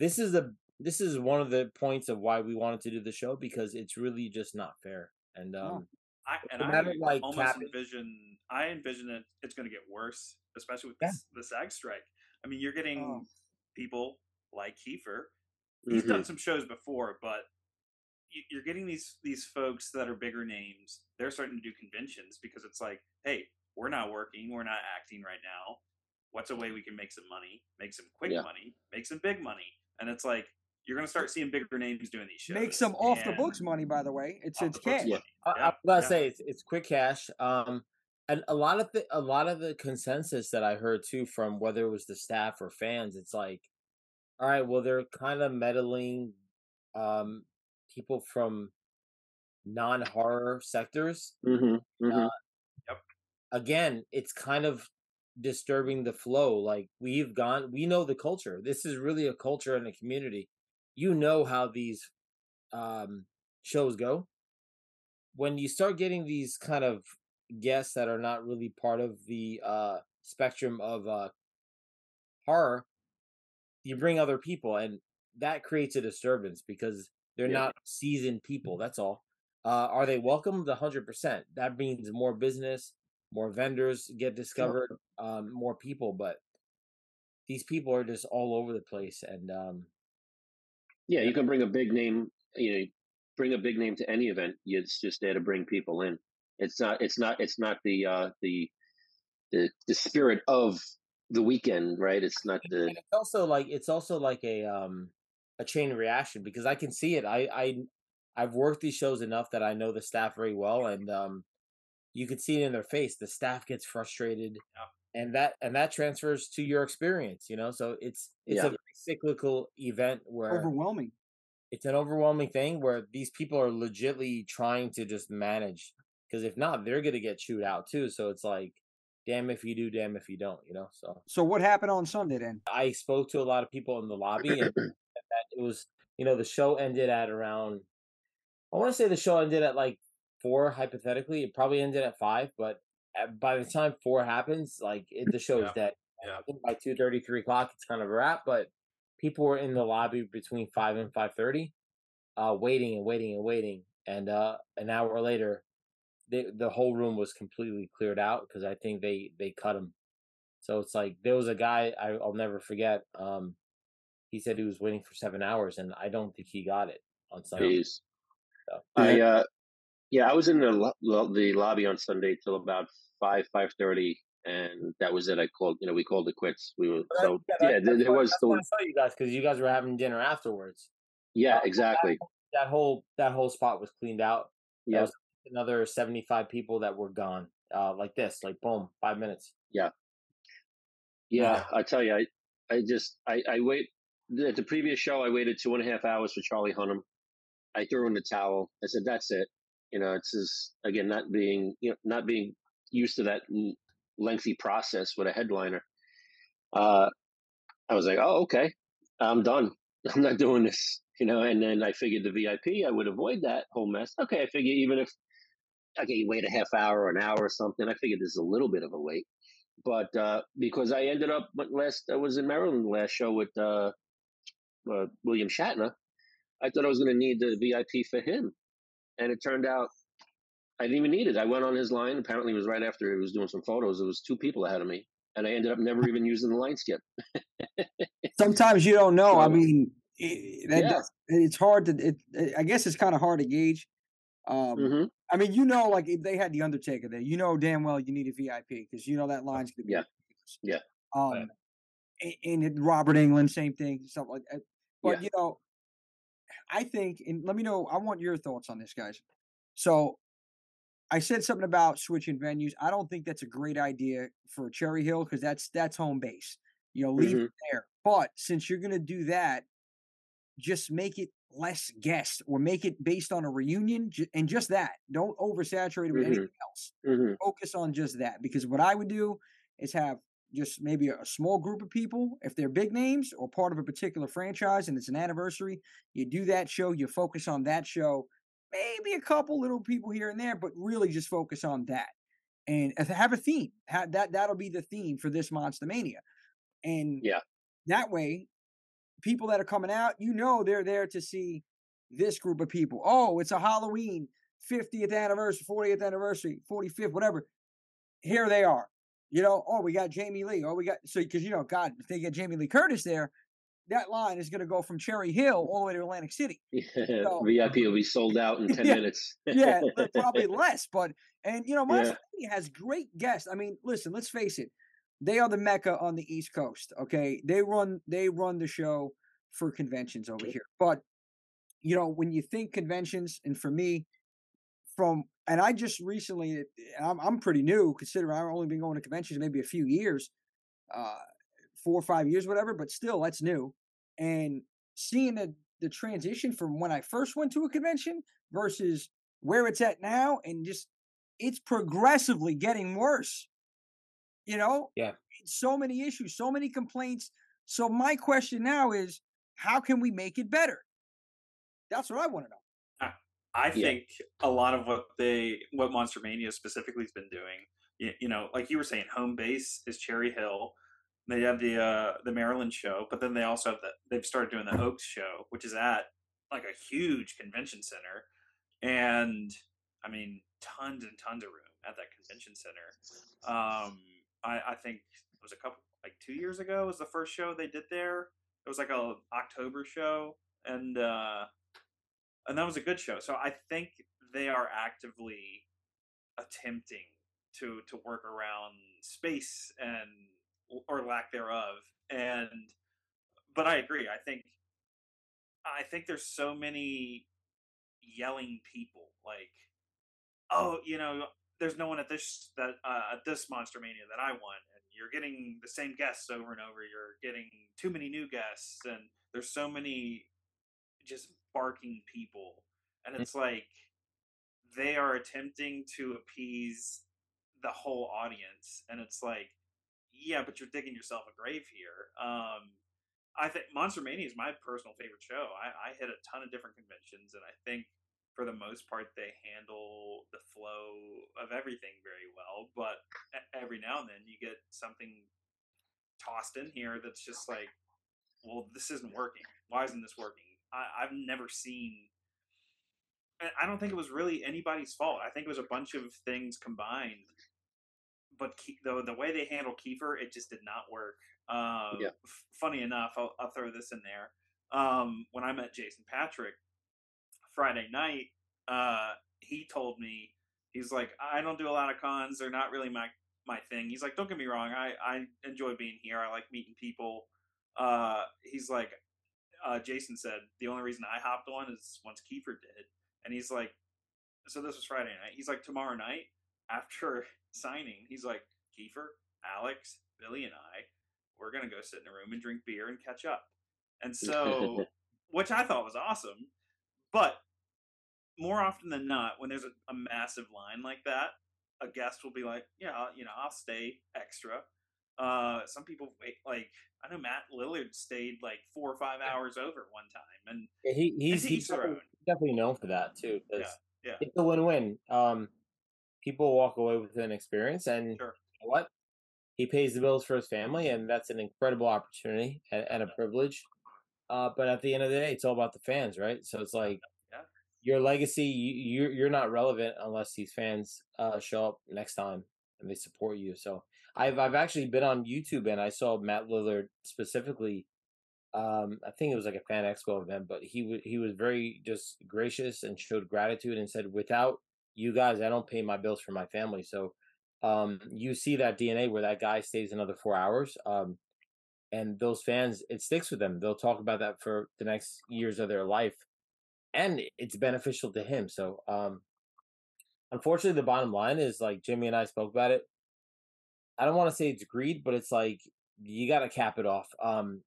[SPEAKER 2] this is the this is one of the points of why we wanted to do the show because it's really just not fair. And um
[SPEAKER 3] I, and
[SPEAKER 2] no
[SPEAKER 3] I
[SPEAKER 2] matter, like,
[SPEAKER 3] almost
[SPEAKER 2] cap it.
[SPEAKER 3] envision I envision it it's going to get worse, especially with
[SPEAKER 2] Yeah.
[SPEAKER 3] this, the SAG strike. I mean, you're getting
[SPEAKER 1] Oh.
[SPEAKER 3] people like Kiefer. He's
[SPEAKER 4] Mhm.
[SPEAKER 3] done some shows before, but you- you're getting these these folks that are bigger names. They're starting to do conventions because it's like, hey, we're not working, we're not acting right now. What's a way we can make some money, make some quick
[SPEAKER 4] Yeah.
[SPEAKER 3] money, make some big money? And it's like you're going to start seeing bigger names doing these shows.
[SPEAKER 1] make some off the books money. By the way, it's it's
[SPEAKER 3] the books
[SPEAKER 1] cash.
[SPEAKER 4] Yeah.
[SPEAKER 3] money.
[SPEAKER 2] I,
[SPEAKER 3] Yeah,
[SPEAKER 2] I gotta
[SPEAKER 3] yeah.
[SPEAKER 2] say it's it's quick cash. Um and a lot of the a lot of the consensus that I heard too from whether it was the staff or fans, it's like, all right, well they're kind of meddling um people from non horror sectors
[SPEAKER 4] hmm hmm
[SPEAKER 2] Uh, again, it's kind of disturbing the flow. Like we've gone, we know the culture. This is really a culture and a community. You know how these um, shows go. When you start getting these kind of guests that are not really part of the uh, spectrum of uh, horror, you bring other people, and that creates a disturbance because they're
[SPEAKER 4] Yeah.
[SPEAKER 2] not seasoned people. That's all. Uh, are they welcomed? A hundred percent. That means more business, more vendors get discovered, um, more people. But these people are just all over the place, and um,
[SPEAKER 4] Yeah, you can bring a big name. You know, bring a big name to any event. It's just there to bring people in. It's not. It's not. It's not the uh, the the the spirit of the weekend, right? It's not the
[SPEAKER 2] and it's also like it's also like a um a chain reaction because I can see it. I I I've worked these shows enough that I know the staff very well, and um you can see it in their face. The staff gets frustrated, and that and that transfers to your experience. You know, so it's it's
[SPEAKER 4] Yeah.
[SPEAKER 2] a very cyclical event where
[SPEAKER 1] Overwhelming.
[SPEAKER 2] it's an overwhelming thing where these people are legitly trying to just manage because if not, they're gonna get chewed out too. So it's like, damn if you do, damn if you don't. You know, so.
[SPEAKER 1] So what happened on Sunday then?
[SPEAKER 2] I spoke to a lot of people in the lobby, and that it was you know the show ended at around. I want to say the show ended at like four. Hypothetically, it probably ended at five, but by the time four happens, like it, the show is dead.
[SPEAKER 3] Yeah.
[SPEAKER 2] I think by two thirty, three o'clock, it's kind of a wrap. But people were in the lobby between five and five thirty, uh, waiting and waiting and waiting, and uh, an hour later, they, the whole room was completely cleared out because I think they they cut him. So it's like there was a guy I, I'll never forget. Um, he said he was waiting for seven hours, and I don't think he got it on Sunday. So,
[SPEAKER 4] I uh, yeah, I was in the lo- the lobby on Sunday till about five five thirty, and that was it. I called, you know, we called it quits. We were so
[SPEAKER 2] that-
[SPEAKER 4] yeah.
[SPEAKER 2] that's
[SPEAKER 4] There, there was still
[SPEAKER 2] I saw you guys because you guys were having dinner afterwards.
[SPEAKER 4] yeah, exactly.
[SPEAKER 2] That whole that whole spot was cleaned out.
[SPEAKER 4] Yeah,
[SPEAKER 2] was another seventy five people that were gone. Uh, like this, like boom, five minutes.
[SPEAKER 4] yeah. Yeah, I tell you, I I just I I wait at the previous show. I waited two and a half hours for Charlie Hunnam. I threw in the towel. I said, "That's it." You know, it's just again not being you know not being used to that lengthy process with a headliner. Uh, I was like, "Oh, okay, I'm done. I'm not doing this." You know, and then I figured the VIP, I would avoid that whole mess. Okay, I figure even if okay, you wait a half hour or an hour or something, I figured there's a little bit of a wait. But uh, because I ended up last, I was in Maryland last show with uh, uh, William Shatner. I thought I was going to need the VIP for him, and it turned out I didn't even need it. I went on his line. Apparently, it was right after he was doing some photos. It was two people ahead of me, and I ended up never even using the line skip.
[SPEAKER 1] Sometimes you don't know. I mean, it, that,
[SPEAKER 4] Yeah.
[SPEAKER 1] it's hard to. It, it- I guess it's kind of hard to gauge. Um,
[SPEAKER 4] hmm
[SPEAKER 1] I mean, you know, like if they had the Undertaker there, you know damn well you need a VIP because you know that line's gonna be
[SPEAKER 4] Yeah. Yeah.
[SPEAKER 1] Um, and, and Robert Englund, same thing, stuff like that. But
[SPEAKER 4] Yeah.
[SPEAKER 1] you know, I think, and let me know. I want your thoughts on this, guys. So, I said something about switching venues. I don't think that's a great idea for Cherry Hill because that's that's home base. You know, leave
[SPEAKER 4] Mhm.
[SPEAKER 1] it there. But since you're gonna do that, just make it less guests or make it based on a reunion and just that. Don't oversaturate it with
[SPEAKER 4] Mhm.
[SPEAKER 1] anything else.
[SPEAKER 4] hmm
[SPEAKER 1] Focus on just that. Because what I would do is have just maybe a, small group of people, if they're big names or part of a particular franchise and it's an anniversary, you do that show, you focus on that show, maybe a couple little people here and there, but really just focus on that. And have a theme. Ha- that that'll be the theme for this Monster Mania. And
[SPEAKER 4] Yeah.
[SPEAKER 1] that way, people that are coming out, you know they're there to see this group of people. Oh, it's a Halloween 50th anniversary, 40th anniversary, 45th, whatever. Here they are. You know, oh, we got Jamie Lee. Oh, we got so because you know, God, if they get Jamie Lee Curtis there, that line is going to go from Cherry Hill all the way to Atlantic City. So-
[SPEAKER 4] VIP will be sold out in ten
[SPEAKER 1] Yeah.
[SPEAKER 4] minutes.
[SPEAKER 1] Yeah, probably less, but and you know,
[SPEAKER 4] Yeah.
[SPEAKER 1] Monster Mania has great guests. I mean, listen, let's face it, they are the mecca on the East Coast. Okay, they run they run the show for conventions over here. But you know, when you think conventions, and for me, from and I just recently, I'm I'm pretty new considering I've only been going to conventions maybe a few years, uh, four or five years, whatever. But still, that's new. And seeing the the transition from when I first went to a convention versus where it's at now, and just it's progressively getting worse. You know,
[SPEAKER 2] Yeah.
[SPEAKER 1] so many issues, so many complaints. So my question now is, how can we make it better? That's what I want to know.
[SPEAKER 3] I
[SPEAKER 4] Yeah.
[SPEAKER 3] think a lot of what they, what Monster Mania specifically has been doing, you, you know, like you were saying, home base is Cherry Hill. They have the uh, the Maryland show, but then they also have the they've started doing the Oaks show, which is at like a huge convention center, and I mean tons and tons of room at that convention center. Um, I, I think it was a couple like two years ago was the first show they did there. It was like a October show, and uh, and that was a good show. So I think they are actively attempting to to work around space and or lack thereof. And but I agree. I think I think there's so many yelling people like, oh, you know, there's no one at this that uh, at this Monster Mania that I want, and you're getting the same guests over and over. You're getting too many new guests, and there's so many just barking people, and
[SPEAKER 2] Mm.
[SPEAKER 3] it's like they are attempting to appease the whole audience, and it's like, yeah, but you're digging yourself a grave here. Um, I think Monster Mania is my personal favorite show. I, I hit a ton of different conventions, and I think for the most part they handle the flow of everything very well. But every now and then you get something tossed in here that's just like, well, this isn't working. Why isn't this working? I, I've never seen I don't think it was really anybody's fault. I think it was a bunch of things combined. But the the way they handle Kiefer, it just did not work. Uh,
[SPEAKER 4] yeah.
[SPEAKER 3] f- funny enough, I'll, I'll, throw this in there. Um, when I met Jason Patric Friday night, uh, he told me he's like, I don't do a lot of cons. They're not really my my thing. He's like, don't get me wrong, I I enjoy being here. I like meeting people. Uh, he's like, uh, Jason said the only reason I hopped on is once Kiefer did, and he's like, so this was Friday night. He's like, tomorrow night after signing, he's like, Kiefer, Alex, Billy, and I, we're gonna go sit in a room and drink beer and catch up. And so, which I thought was awesome, but more often than not, when there's a, a massive line like that, a guest will be like, "Yeah, you know, I'll stay extra." Uh, some people wait, like I know Matt Lillard stayed like four or five hours over one time, and
[SPEAKER 2] he, he's, he's definitely, definitely, known for that too.
[SPEAKER 3] Yeah, yeah,
[SPEAKER 2] it's a win-win. Um, people walk away with an experience, and
[SPEAKER 3] sure.
[SPEAKER 2] you know what? He pays the bills for his family, and that's an incredible opportunity and, and a privilege. Uh, but at the end of the day, it's all about the fans, right? So it's like
[SPEAKER 3] yeah.
[SPEAKER 2] your legacy. You, you're you're not relevant unless these fans uh, show up next time and they support you. So I've I've actually been on YouTube and I saw Matt Lillard specifically. Um, I think it was like a fan expo event, but he was he was very just gracious and showed gratitude and said, "Without you guys, I don't pay my bills for my family." So um, you see that DNA where that guy stays another four hours. Um, and those fans, it sticks with them. They'll talk about that for the next years of their life, and it's beneficial to him. So, um, unfortunately, the bottom line is like Jimmy and I spoke about it. I don't want to say it's greed, but it's like you got to cap it off. Um,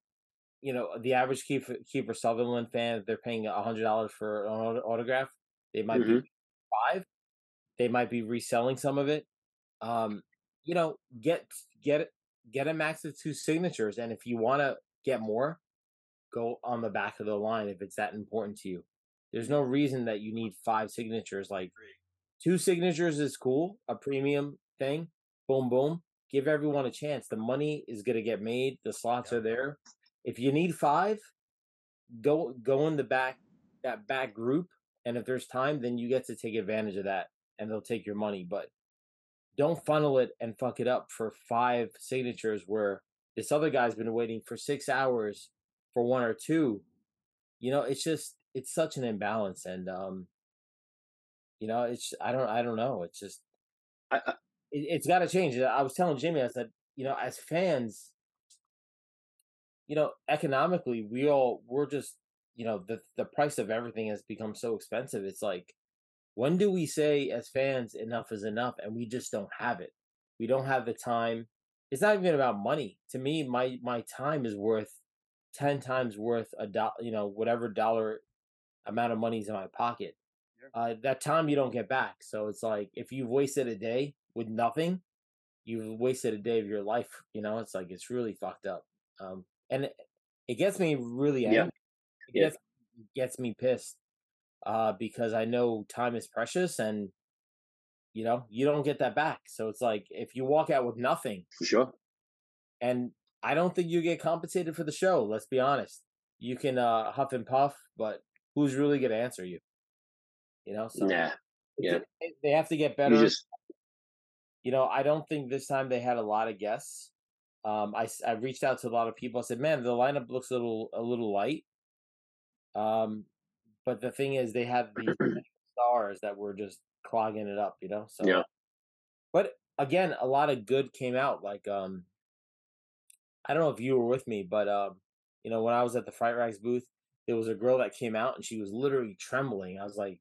[SPEAKER 2] you know, the average Kiefer, Kiefer Sutherland fan, they're paying a hundred dollars for an autograph. They might mm-hmm. be five. They might be reselling some of it. Um, you know, get get it get a max of two signatures, and if you want to get more, go on the back of the line if it's that important to you. There's no reason that you need five signatures. Like two signatures is cool, a premium thing. Boom, boom. Give everyone a chance. The money is gonna get made. The slots yeah. are there. If you need five, go go in the back that back group, and if there's time, then you get to take advantage of that, and they'll take your money. But don't funnel it and fuck it up for five signatures where this other guy's been waiting for six hours for one or two. You know, it's just it's such an imbalance, and um, you know, it's I don't I don't know. It's just
[SPEAKER 4] I, I,
[SPEAKER 2] it, it's got to change. I was telling Jimmy, I said, you know, as fans, you know, economically, we all we're just you know the the price of everything has become so expensive. It's like when do we say as fans enough is enough and we just don't have it? We don't have the time. It's not even about money. To me my my time is worth 10 times worth a dollar you know whatever dollar amount of money is in my pocket. Uh, that time you don't get back. So it's like if you've wasted a day with nothing you've wasted a day of your life you know? It's like it's really fucked up. Um and it, it gets me really angry.
[SPEAKER 4] Yeah.
[SPEAKER 2] it,
[SPEAKER 4] yeah.
[SPEAKER 2] gets, it gets me pissed uh, because I know time is precious and you know you don't get that back. So it's like if you walk out with nothing,
[SPEAKER 4] for sure.
[SPEAKER 2] And I don't think you get compensated for the show. Let's be honest. You can uh, huff and puff, but who's really going to answer you? You know, so
[SPEAKER 4] yeah, yeah.
[SPEAKER 2] They have to get better.
[SPEAKER 4] You, just...
[SPEAKER 2] you know, I don't think this time they had a lot of guests. Um, I I reached out to a lot of people. I said, "Man, the lineup looks a little a little light." Um, but the thing is, they have these stars that were just clogging it up, you know. So
[SPEAKER 4] yeah.
[SPEAKER 2] But again, a lot of good came out. Like um, I don't know if you were with me, but um, you know, when I was at the Fright Rags booth, there was a girl that came out and she was literally trembling. I was like,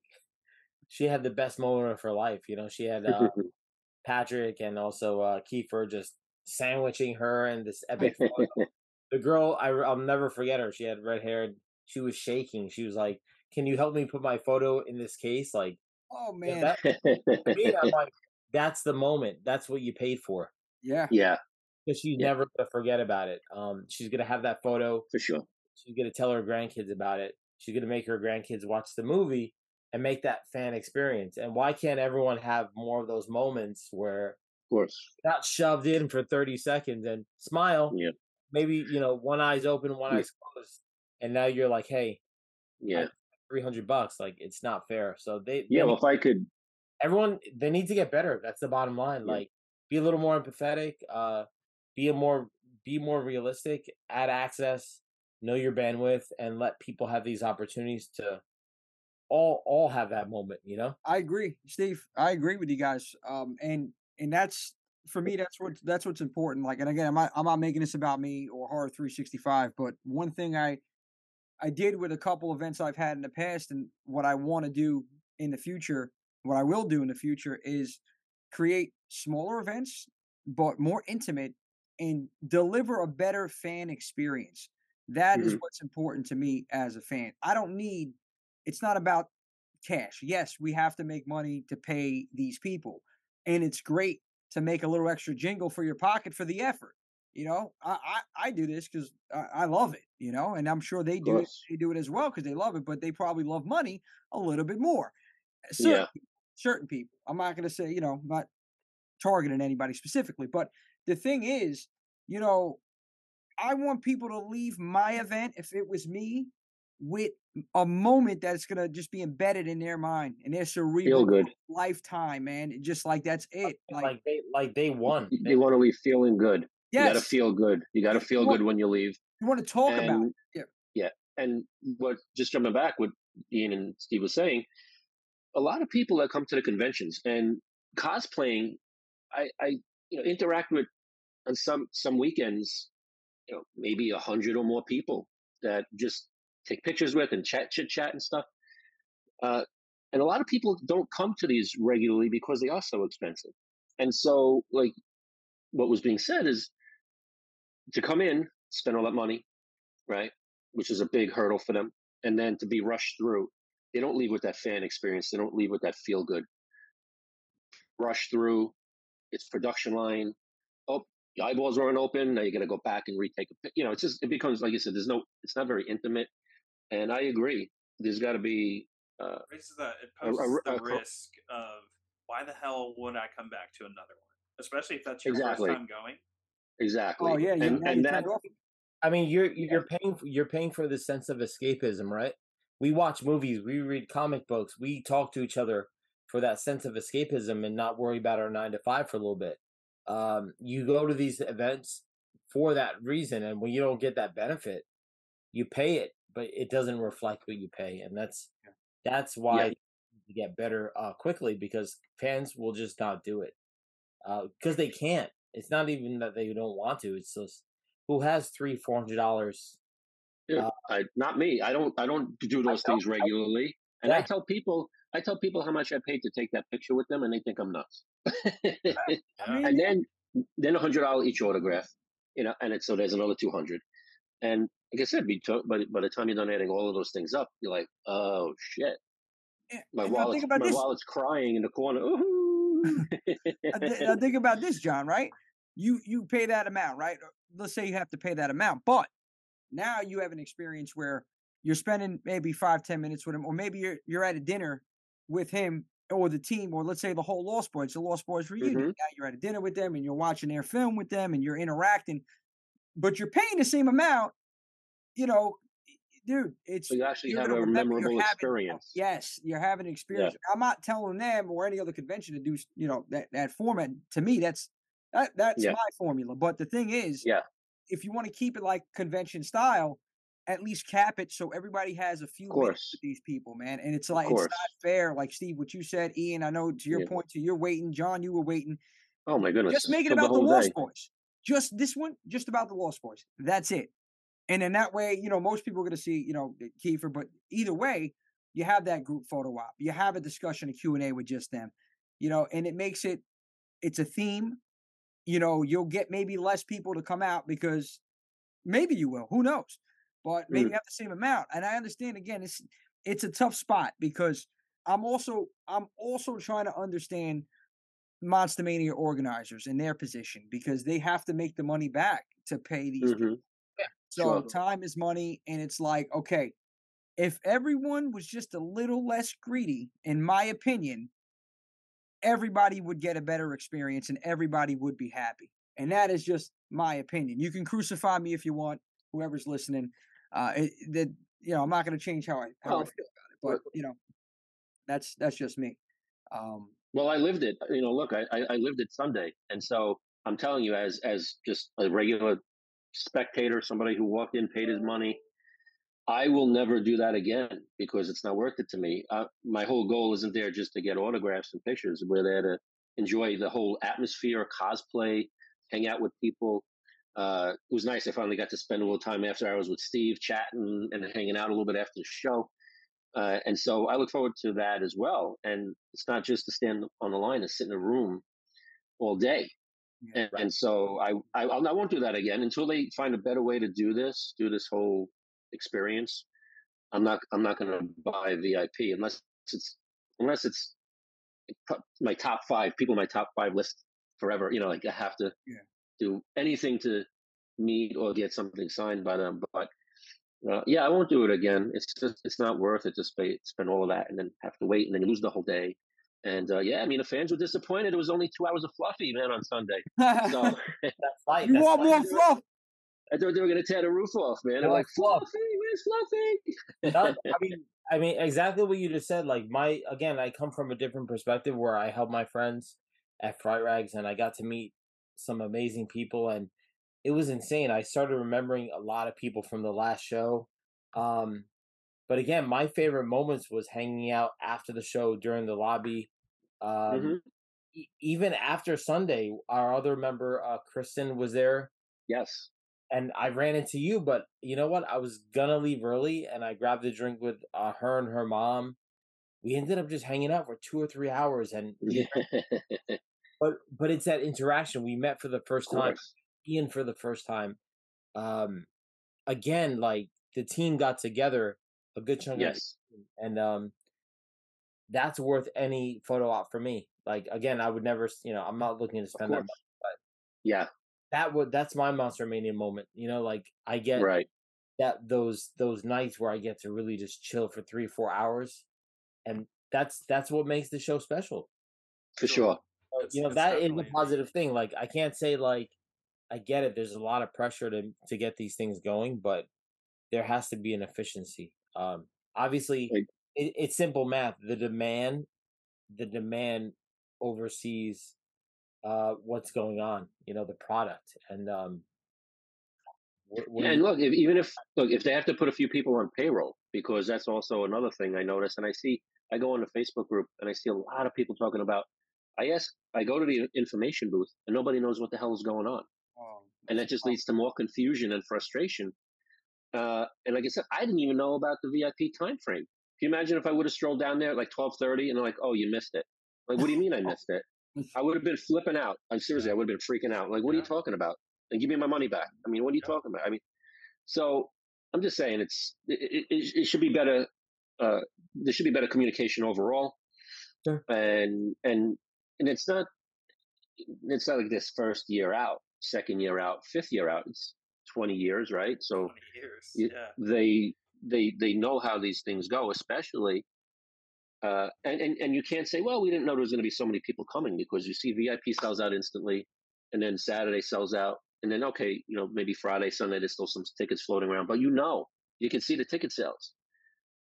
[SPEAKER 2] she had the best moment of her life. You know, she had uh, Patrick and also uh, Kiefer just sandwiching her and this epic. the girl, I, I'll never forget her. She had red hair. She was shaking. She was like, can you help me put my photo in this case? Like,
[SPEAKER 1] oh man,
[SPEAKER 2] that, me, I'm like, that's the moment. That's what you paid for.
[SPEAKER 1] Yeah,
[SPEAKER 4] yeah.
[SPEAKER 2] Because she's
[SPEAKER 4] yeah.
[SPEAKER 2] never gonna forget about it. Um, she's gonna have that photo
[SPEAKER 4] for sure.
[SPEAKER 2] She's gonna tell her grandkids about it. She's gonna make her grandkids watch the movie and make that fan experience. And why can't everyone have more of those moments where,
[SPEAKER 4] of course,
[SPEAKER 2] not shoved in for thirty seconds and smile?
[SPEAKER 4] Yeah.
[SPEAKER 2] Maybe you know one eye's open, one
[SPEAKER 4] yeah.
[SPEAKER 2] eye's closed, and now you're like, hey,
[SPEAKER 4] yeah
[SPEAKER 2] three hundred bucks. Like it's not fair. So they
[SPEAKER 4] Yeah,
[SPEAKER 2] they
[SPEAKER 4] well, if I could,
[SPEAKER 2] everyone they need to get better. That's the bottom line.
[SPEAKER 4] Yeah.
[SPEAKER 2] Like be a little more empathetic. Uh, be a more be more realistic. Add access. Know your bandwidth, and let people have these opportunities to all all have that moment. You know.
[SPEAKER 1] I agree, Steve. I agree with you guys. Um, and and that's for me. That's what that's what's important. Like, and again, I'm not I'm not making this about me or Horror 365. But one thing I I did with a couple events I've had in the past, and what I want to do in the future, what I will do in the future is create smaller events, but more intimate, and deliver a better fan experience. That is
[SPEAKER 4] Mhm.
[SPEAKER 1] what's important to me as a fan. I don't need. It's not about cash. Yes, we have to make money to pay these people. And it's great to make a little extra jingle for your pocket for the effort. You know, I I, I do this because I, I love it, you know, and I'm sure they do it, they do it as well because they love it, but they probably love money a little bit more. Eh, certain,
[SPEAKER 4] Yeah.
[SPEAKER 1] people, certain people. I'm not gonna say, you know, I'm not targeting anybody specifically, but the thing is, you know, I want people to leave my event if it was me with a moment that's gonna just be embedded in their mind and their cerebral
[SPEAKER 4] good.
[SPEAKER 1] lifetime, man. Just like that's it.
[SPEAKER 2] Like,
[SPEAKER 1] Like,
[SPEAKER 2] they like they won.
[SPEAKER 4] you, you want to leave feeling good. You got to feel good. You got to feel
[SPEAKER 1] Well,
[SPEAKER 4] good when you leave.
[SPEAKER 1] you want to talk about.
[SPEAKER 4] and,
[SPEAKER 1] it. Yeah.
[SPEAKER 4] yeah. And what just jumping back, what Ian and Steve was saying, a lot of people that come to the conventions and cosplaying, I, I you know interact with on some some weekends, you know maybe a hundred or more people that just take pictures with and chat chit chat and stuff. Uh, and a lot of people don't come to these regularly because they are so expensive. And so, like what was being said is to come in, spend all that money, right? Which is a big hurdle for them. And then to be rushed through, they don't leave with that fan experience. They don't leave with that feel good. Rush through, it's production line. Oh, the eyeballs aren't open. Now you got to go back and retake a. You know, it's just, it becomes, like you said, there's no, it's not very intimate. And I agree. There's got to be, uh,
[SPEAKER 3] raises it
[SPEAKER 4] A- a-
[SPEAKER 3] poses
[SPEAKER 4] a
[SPEAKER 3] the risk of why the hell would I come back to another one, especially if that's your
[SPEAKER 4] Exactly.
[SPEAKER 3] first time going.
[SPEAKER 4] Exactly.
[SPEAKER 1] Oh yeah, you,
[SPEAKER 4] and, and that,
[SPEAKER 2] I mean, you're you're paying f- you're paying for the sense of escapism, right? We watch movies, we read comic books, we talk to each other for that sense of escapism and not worry about our nine to five for a little bit. Um, you go to these events for that reason, and when you don't get that benefit, you pay it, but it doesn't reflect what you pay, and that's that's why you get better uh, quickly because fans will just not do it because they can't. It's not even that they don't want to. It's just who has three four hundred dollars
[SPEAKER 4] Yeah, uh, I, not me. I don't. I don't do those things regularly. And I tell people, I tell people how much I paid to take that picture with them, and they think I'm nuts.
[SPEAKER 1] I
[SPEAKER 4] and then, then a hundred dollar each autograph. You know, and it's so there's another two hundred. And like I said, we took, but by the time you're done adding all of those things up, you're like, oh shit, my
[SPEAKER 1] and now
[SPEAKER 4] wallet's my
[SPEAKER 1] this.
[SPEAKER 4] wallet's crying in the corner. Ooh.
[SPEAKER 1] Now thi- now think about this, John. Right? You you pay that amount, right? Let's say you have to pay that amount, but now you have an experience where you're spending maybe five ten minutes with him, or maybe you're you're at a dinner with him or the team, or let's say the whole Lost Boys, the Lost Boys reunion.
[SPEAKER 4] Mhm.
[SPEAKER 1] Now you're at a dinner with them, and you're watching their film with them, and you're interacting, but you're paying the same amount. You know, dude, it's
[SPEAKER 4] so you actually have a
[SPEAKER 1] remember-
[SPEAKER 4] memorable
[SPEAKER 1] having-
[SPEAKER 4] experience.
[SPEAKER 1] Yes, you're having an experience. I'm not telling them or any other convention to do, you know, that that format. To me, that's that that's
[SPEAKER 4] Yeah.
[SPEAKER 1] my formula. But the thing is,
[SPEAKER 4] Yeah.
[SPEAKER 1] if you want to keep it like convention style, at least cap it so everybody has a few
[SPEAKER 4] Of
[SPEAKER 1] minutes with these people, man. And it's like it's not fair. Like Steve, what you said, Ian. I know to your
[SPEAKER 4] Yeah.
[SPEAKER 1] point, to you're waiting. John, you were waiting.
[SPEAKER 4] Oh my goodness!
[SPEAKER 1] Just make it about the,
[SPEAKER 4] whole
[SPEAKER 1] Lost. Boys. Just this one, just about the Lost Boys. That's it. And then that way, you know, most people are going to see, you know, eh, Kiefer. But either way, you have that group photo op. You have a discussion, a Q and A with just them. You know, and it makes it. It's a theme. You know, you'll get maybe less people to come out because maybe you will. Who knows? But maybe
[SPEAKER 4] Mm.
[SPEAKER 1] have the same amount. And I understand again, it's it's a tough spot because I'm also I'm also trying to understand Monster Mania organizers in their position because they have to make the money back to pay these. people.
[SPEAKER 4] Mhm.
[SPEAKER 1] So
[SPEAKER 4] sure.
[SPEAKER 1] time is money, and it's like okay, if everyone was just a little less greedy, in my opinion, everybody would get a better experience and everybody would be happy. And that is just my opinion. You can crucify me if you want, whoever's listening. Uh, it, that you know, I'm not going to change how I how I feel about it. but you know, that's that's just me. Um,
[SPEAKER 4] well, I lived it. You know, look, I, I lived it Sunday, and so I'm telling you, as as just a regular spectator, somebody who walked in, paid his money, I will never do that again because it's not worth it to me. Uh, my whole goal isn't there just to get autographs and pictures. We're there to enjoy the whole atmosphere, cosplay, hang out with people. Uh, it was nice. I finally got to spend a little time after hours with Steve, chatting and hanging out a little bit after the show. Uh, and so I look forward to that as well. And it's not just to stand on the line and sit in a room all day. Yeah, and, right. and, so I, I, I won't do that again until they find a better way to do this, do this whole experience. I'm not, I'm not going to buy VIP unless it's, unless it's my top five people, my top five list forever. You know, like I have to yeah. do anything to meet or get something signed by them. But uh, yeah, I won't do it again. It's just it's not worth it to spend spend all of that and then have to wait and then you lose the whole day. And uh, yeah, I mean the fans were disappointed. It was only two hours of fluffy man on Sunday. So
[SPEAKER 1] that's right. You that's want more fluff?
[SPEAKER 4] I thought they were going to tear the roof off, man. They're like, Fluffy, where's Fluffy?
[SPEAKER 2] I mean, I mean exactly what you just said. Like my again, I come from a different perspective where I help my friends at Fright Rags, and I got to meet some amazing people, and it was insane. I started remembering a lot of people from the last show. Um, but again, my favorite moments was hanging out after the show during the lobby. Um, mm-hmm. e- even after Sunday, our other member, uh, Kristen, was there.
[SPEAKER 4] Yes.
[SPEAKER 2] And I ran into you, but you know what? I was gonna leave early, and I grabbed a drink with uh, her and her mom. We ended up just hanging out for two or three hours, and but but it's that interaction. We met for the first time Ian for the first time. Um, again, like the team got together a good chunk
[SPEAKER 4] yes.
[SPEAKER 2] of and um, that's worth any photo op for me. Like again, I would never, you know, I'm not looking to spend that much, but
[SPEAKER 4] yeah,
[SPEAKER 2] that would that's my Monster Mania moment. You know, like I get
[SPEAKER 4] right
[SPEAKER 2] that those those nights where I get to really just chill for three four hours, and that's that's what makes the show special.
[SPEAKER 4] For sure,
[SPEAKER 2] you know that is a positive thing. Like I can't say like I get it. There's a lot of pressure to to get these things going, but there has to be an efficiency. Um, obviously, like, it, it's simple math. The demand, the demand oversees uh, what's going on. You know, the product, and um,
[SPEAKER 4] what, what yeah, and look, if, even if look if they have to put a few people on payroll, because that's also another thing I notice, and I see I go on the Facebook group and I see a lot of people talking about. I ask, I go to the information booth, and nobody knows what the hell is going on. Um, and that just leads to more confusion and frustration. Uh, and like I said, I didn't even know about the VIP time frame. Can you imagine if I would have strolled down there at like twelve thirty and they're like, "Oh, you missed it." Like, what do you mean I missed it? I would have been flipping out. I'm seriously, I would have been freaking out. Like, what are you talking about? And give me my money back. I mean, what are you talking about? I mean, so I'm just saying it's it, it, it should be better. Uh, there should be better communication overall. Sure. And and and it's not it's not like this first year out second year out, fifth year out. It's 20 years, right? So
[SPEAKER 3] years, yeah.
[SPEAKER 4] they they they know how these things go, especially. Uh, and, and and you can't say, well, we didn't know there was going to be so many people coming because you see VIP sells out instantly, and then Saturday sells out, and then okay, you know maybe Friday, Sunday there's still some tickets floating around, but you know you can see the ticket sales,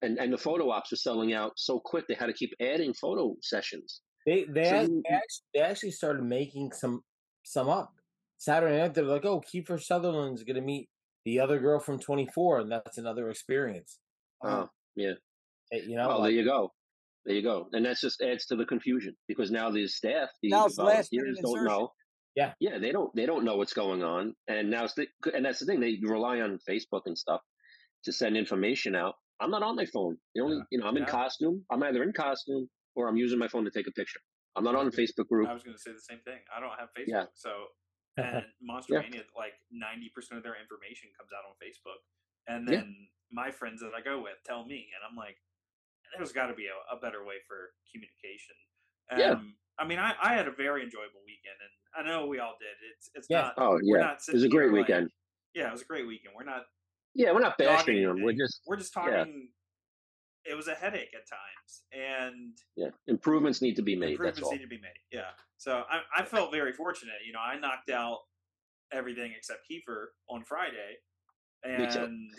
[SPEAKER 4] and and the photo ops are selling out so quick they had to keep adding photo sessions.
[SPEAKER 2] They they, so actually, they actually started making some some up Saturday night, they're like, oh, Kiefer Sutherland's going to meet the other girl from 24, and that's another experience.
[SPEAKER 4] Oh, yeah.
[SPEAKER 2] Eh, you know,
[SPEAKER 4] oh, like, there you go. There you go. And that just adds to the confusion because now the staff, the now volunteers don't know.
[SPEAKER 2] Yeah.
[SPEAKER 4] Yeah, they don't they don't know what's going on. And now the, and that's the thing, they rely on Facebook and stuff to send information out. I'm not on my phone. The only, yeah. you know, I'm in costume. I'm either in costume or I'm using my phone to take a picture. I'm not on a Facebook group.
[SPEAKER 3] I was going to say the same thing. I don't have Facebook, yeah. so and Monster yeah. Mania, like ninety percent of their information comes out on Facebook, and then yeah. my friends that I go with tell me, and I'm like, there's got to be a, a, better way for communication. Um, yeah. I mean, I, I had a very enjoyable weekend, and I know we all did. It's it's yeah. not.
[SPEAKER 4] Oh yeah, not it was a great weekend. Like,
[SPEAKER 3] yeah, it was a great weekend. We're not.
[SPEAKER 4] Yeah, we're not bashing them. We're just
[SPEAKER 3] we're just talking it was a headache at times, and
[SPEAKER 4] yeah, improvements need to be made.
[SPEAKER 3] Improvements need to be made. Yeah. So I, I felt very fortunate. You know, I knocked out everything except Kiefer on Friday. And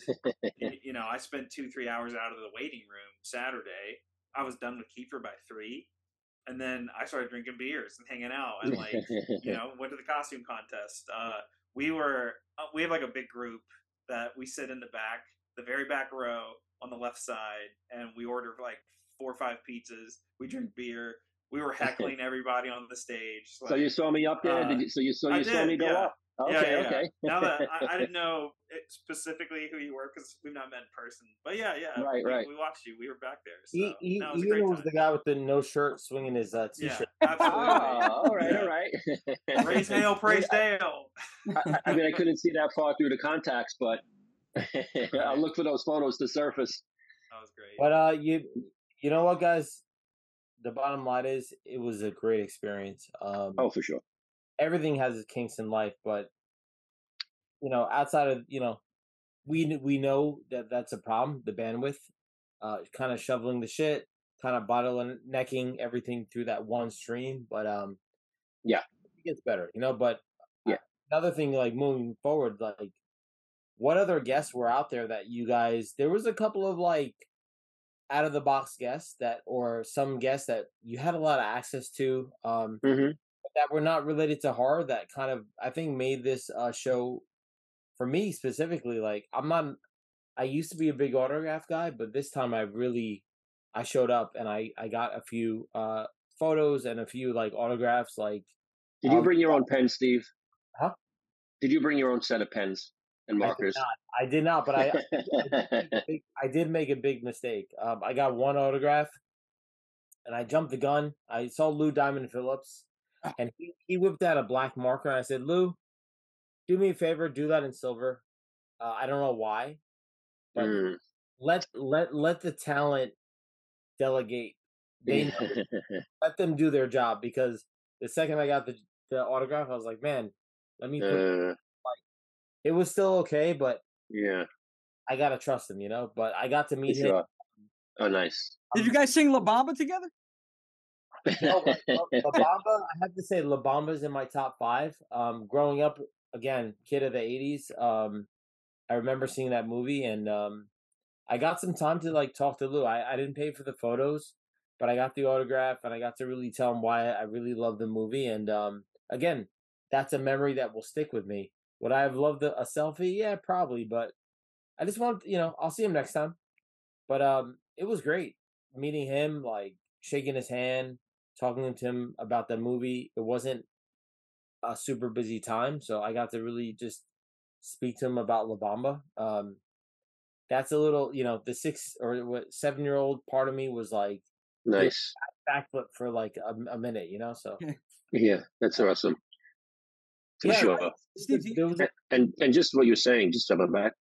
[SPEAKER 3] you know, I spent two three hours out of the waiting room Saturday. I was done with Kiefer by three, and then I started drinking beers and hanging out, and like you know, went to the costume contest. Uh, we were uh, we have like a big group that we sit in the back, the very back row on the left side, and we order like four or five pizzas. We drink beer. We were heckling everybody on the stage.
[SPEAKER 4] So you saw me up there?
[SPEAKER 3] uh,
[SPEAKER 4] Did you, so you so
[SPEAKER 3] I
[SPEAKER 4] you saw
[SPEAKER 3] did,
[SPEAKER 4] me go
[SPEAKER 3] yeah.
[SPEAKER 4] up? Okay,
[SPEAKER 3] Yeah, yeah, yeah.
[SPEAKER 4] okay.
[SPEAKER 3] now that I, I didn't know it specifically who you were because we've not met in person, but yeah, yeah,
[SPEAKER 4] Right,
[SPEAKER 3] we,
[SPEAKER 4] right.
[SPEAKER 3] we watched you. We were back there. So
[SPEAKER 2] He, he,
[SPEAKER 3] no, was a
[SPEAKER 2] Ian
[SPEAKER 3] great
[SPEAKER 2] was the guy with the no shirt swinging his uh,
[SPEAKER 3] Yeah,
[SPEAKER 2] t-shirt.
[SPEAKER 3] absolutely.
[SPEAKER 4] Oh, all right,
[SPEAKER 3] Yeah.
[SPEAKER 4] all right.
[SPEAKER 3] Praise Hail, praise Dale.
[SPEAKER 4] I, I mean, I couldn't see that far through the contacts, but I'll look for those photos to surface.
[SPEAKER 3] That was great.
[SPEAKER 2] But uh, you you know what, guys? The bottom line is, it was a great experience. Um,
[SPEAKER 4] Oh, for sure.
[SPEAKER 2] everything has its kinks in life, but you know, outside of you know, we we know that that's a problem. The bandwidth, uh, kind of shoveling the shit, kind of bottlenecking everything through that one stream. But um,
[SPEAKER 4] Yeah.
[SPEAKER 2] it gets better, you know. But uh,
[SPEAKER 4] Yeah.
[SPEAKER 2] another thing, like moving forward, like what other guests were out there that you guys? There was a couple of like out of the box guests that, or some guests that you had a lot of access to. Um,
[SPEAKER 4] hmm
[SPEAKER 2] that were not related to horror that kind of I think made this uh, show for me specifically. Like I'm not, I used to be a big autograph guy, but this time I really I showed up and I I got a few uh photos and a few like autographs. Like
[SPEAKER 4] Did you
[SPEAKER 2] Um,
[SPEAKER 4] bring your own pen, Steve?
[SPEAKER 2] Huh?
[SPEAKER 4] Did you bring your own set of pens and
[SPEAKER 2] I did
[SPEAKER 4] markers?
[SPEAKER 2] not, I did not, but I I did make a big- I did make a big mistake. Um, I got one autograph, and I jumped the gun. I saw Lou Diamond Phillips, and he, he whipped out a black marker. And I said, Lou, do me a favor, do that in silver. Uh, I don't know why, but
[SPEAKER 4] Mm.
[SPEAKER 2] let let let the talent delegate. They know. let them do their job because the second I got the the autograph, I was like, man, let me. Put,
[SPEAKER 4] uh,
[SPEAKER 2] it was still okay, but
[SPEAKER 4] yeah,
[SPEAKER 2] I gotta trust him, you know. But I got to
[SPEAKER 4] for
[SPEAKER 2] meet him.
[SPEAKER 4] sure. Oh, nice.
[SPEAKER 1] Did you guys sing La Bamba together?
[SPEAKER 2] No, but La La Bamba, I have to say La Bamba's in my top five. Um, growing up, again, kid of the '80s, um, I remember seeing that movie, and um, I got some time to like talk to Lou. I, I didn't pay for the photos, but I got the autograph, and I got to really tell him why I really love the movie. And um, again, that's a memory that will stick with me. Would I have loved a, a selfie? Yeah, probably, but I just want you know, I'll see him next time. But um, it was great meeting him, like shaking his hand, talking to him about the movie. It wasn't a super busy time, so I got to really just speak to him about La Bamba. Um, that's a little, you know, the six or what seven year old part of me was like
[SPEAKER 4] nice.
[SPEAKER 2] backflip for like a, a minute, you know. So
[SPEAKER 4] Yeah, that's awesome. For
[SPEAKER 2] Yeah,
[SPEAKER 4] sure.
[SPEAKER 1] Steve, do you-
[SPEAKER 2] there was a-
[SPEAKER 4] And and just what you're saying, just jumping back.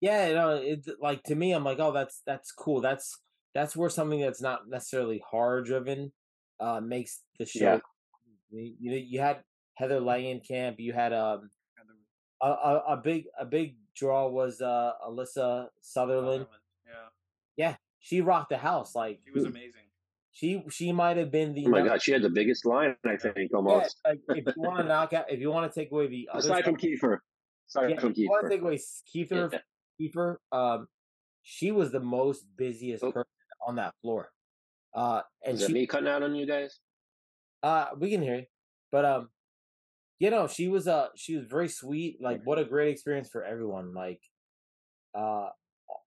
[SPEAKER 2] yeah, you know, it like to me, I'm like, oh, that's that's cool. That's that's where something that's not necessarily horror driven uh makes the show.
[SPEAKER 4] Yeah.
[SPEAKER 2] You, you know, you had Heather Langenkamp, you had um a, a, a big a big draw was uh Alyssa Sutherland.
[SPEAKER 3] Yeah, yeah,
[SPEAKER 2] She rocked the house. Like
[SPEAKER 3] she was amazing.
[SPEAKER 2] she she might have been the
[SPEAKER 4] Oh my God, she had the biggest line, I think,
[SPEAKER 2] yeah,
[SPEAKER 4] almost.
[SPEAKER 2] like, if you want to knock out if you want to take away the other
[SPEAKER 4] Aside from Kiefer. Aside
[SPEAKER 2] yeah,
[SPEAKER 4] from
[SPEAKER 2] if you want to
[SPEAKER 4] Kiefer.
[SPEAKER 2] take away Kiefer Kiefer, um she was the most busiest
[SPEAKER 4] Oh.
[SPEAKER 2] person on that floor. Uh and
[SPEAKER 4] Is that
[SPEAKER 2] she
[SPEAKER 4] me cutting out on you guys?
[SPEAKER 2] Uh, we can hear you, but um, you know, she was uh, she was very sweet. Like, what a great experience for everyone. Like, uh,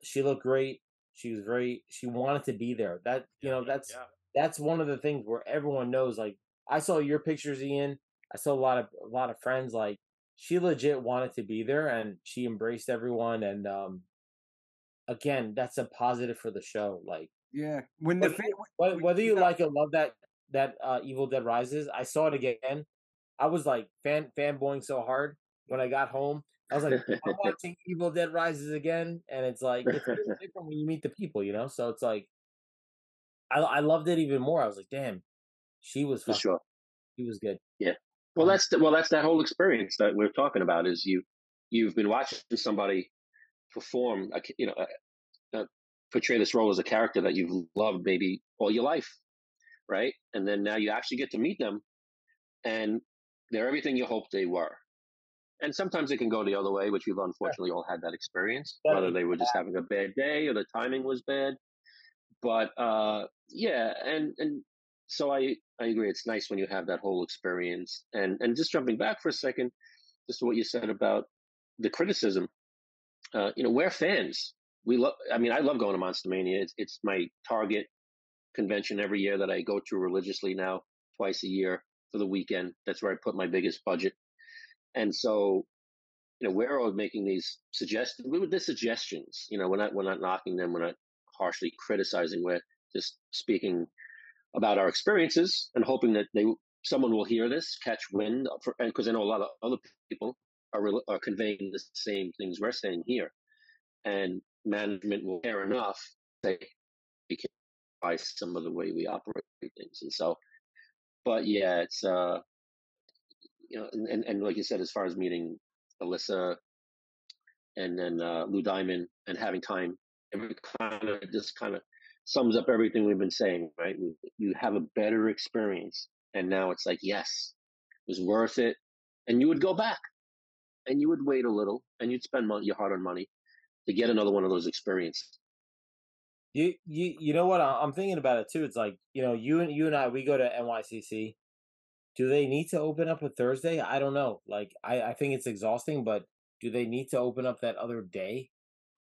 [SPEAKER 2] she looked great. She was very. She wanted to be there. That you know, that's
[SPEAKER 3] yeah.
[SPEAKER 2] that's one of the things where everyone knows. Like, I saw your pictures, Ian. I saw a lot of a lot of friends. Like, she legit wanted to be there, and she embraced everyone. And um, again, that's a positive for the show. Like.
[SPEAKER 1] yeah. When the
[SPEAKER 2] Whether, whether you like or love that that uh, Evil Dead Rises, I saw it again. I was like fan fanboying so hard when I got home. I was like, I'm watching Evil Dead Rises again, and it's like it's really different when you meet the people, you know. So it's like, I I loved it even more. I was like, damn, she was
[SPEAKER 4] For sure.
[SPEAKER 2] she was good. Yeah.
[SPEAKER 4] Well,
[SPEAKER 2] Um,
[SPEAKER 4] that's the, well, that's that whole experience that we're talking about. Is you you've been watching somebody perform, a, you know, uh, uh, portray this role as a character that you've loved maybe all your life, right? And then now you actually get to meet them, and they're everything you hoped they were. and sometimes it can go the other way, which we've unfortunately all had that experience. Whether they were just having a bad day or the timing was bad, but uh, yeah, and and so I I agree. It's nice when you have that whole experience, and and just jumping back for a second, just to what you said about the criticism. Uh, you know, we're fans. We love. I mean, I love going to Monster Mania. It's it's my target convention every year that I go to religiously now, twice a year for the weekend. That's where I put my biggest budget. And so, you know, we're all making these suggestions. We were the suggestions. You know, we're not we're not knocking them. We're not harshly criticizing. We're just speaking about our experiences and hoping that they someone will hear this, catch wind, and because I know a lot of other people are are conveying the same things we're saying here, and management will care enough say by some of the way we operate things, and so. But yeah, it's uh, you know, and, and, and like you said, as far as meeting Alyssa and then uh, Lou Diamond and having time, every kind of just kind of sums up everything we've been saying, right? You have a better experience, and now it's like, yes, it was worth it, and you would go back, and you would wait a little, and you'd spend money, your hard-earned money to get another one of those experiences.
[SPEAKER 2] You you you know what? I'm thinking about it too. It's like you know, you and you and I, we go to NYCC. Do they need to open up a Thursday? I don't know. Like I I think it's exhausting, but do they need to open up that other day?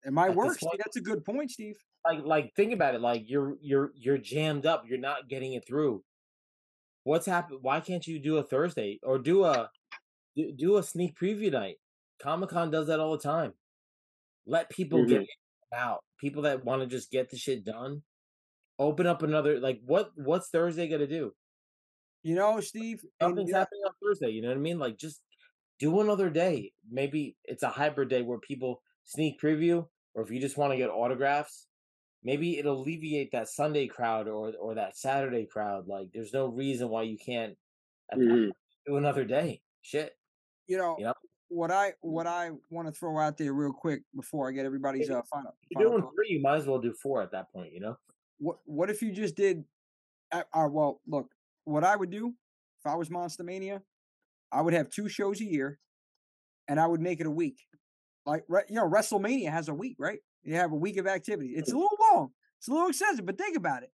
[SPEAKER 1] It might work. That's a good point, Steve.
[SPEAKER 2] Like like think about it. Like you're you're you're jammed up. You're not getting it through. What's happened? Why can't you do a Thursday or do a do a sneak preview night? Comic Con does that all the time. Let people mm-hmm. get out. People that want to just get the shit done. Open up another like what what's Thursday gonna do?
[SPEAKER 1] You know, Steve.
[SPEAKER 2] Nothing's happening on Thursday. You know what I mean? Like just do another day. Maybe it's a hybrid day where people sneak preview, or if you just want to get autographs, maybe it'll alleviate that Sunday crowd or or that Saturday crowd. Like there's no reason why you can't mm-hmm. do another day. Shit.
[SPEAKER 1] You know, you know, what I what I want to throw out there real quick before I get everybody's uh, final.
[SPEAKER 2] You're doing three, you might as well do four at that point. You know.
[SPEAKER 1] What What if you just did? Uh, uh, well, look, what I would do if I was Monster Mania, I would have two shows a year, and I would make it a week. Like you know, WrestleMania has a week, right? You have a week of activity. It's a little long. It's a little excessive, but think about it.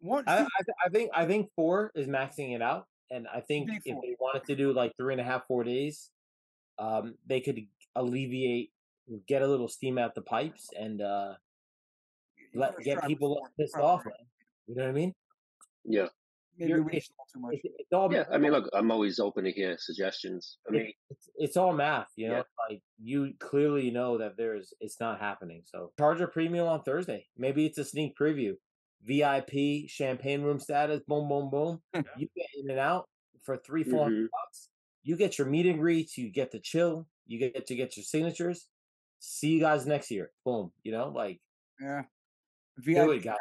[SPEAKER 2] One, I, I, I think I think four is maxing it out, and I think if they wanted to do like three and a half, four days, um, they could alleviate, get a little steam out the pipes, and uh, let get people pissed off. Man. You know what I mean?
[SPEAKER 4] Yeah.
[SPEAKER 1] Maybe we it's, too much. It's,
[SPEAKER 4] it's all yeah, I mean, look, I'm always open to hear suggestions. I mean,
[SPEAKER 2] it's, it's all math, you know. Yeah. Like you clearly know that there's it's not happening. So charge a premium on Thursday. Maybe it's a sneak preview, VIP champagne room status. Boom, boom, boom. you get in and out for three, four hundred mm-hmm. bucks you get your meet and greets, you get to chill, you get to get your signatures. See you guys next year. Boom. You know, like
[SPEAKER 1] yeah,
[SPEAKER 4] VIP, do it, guys.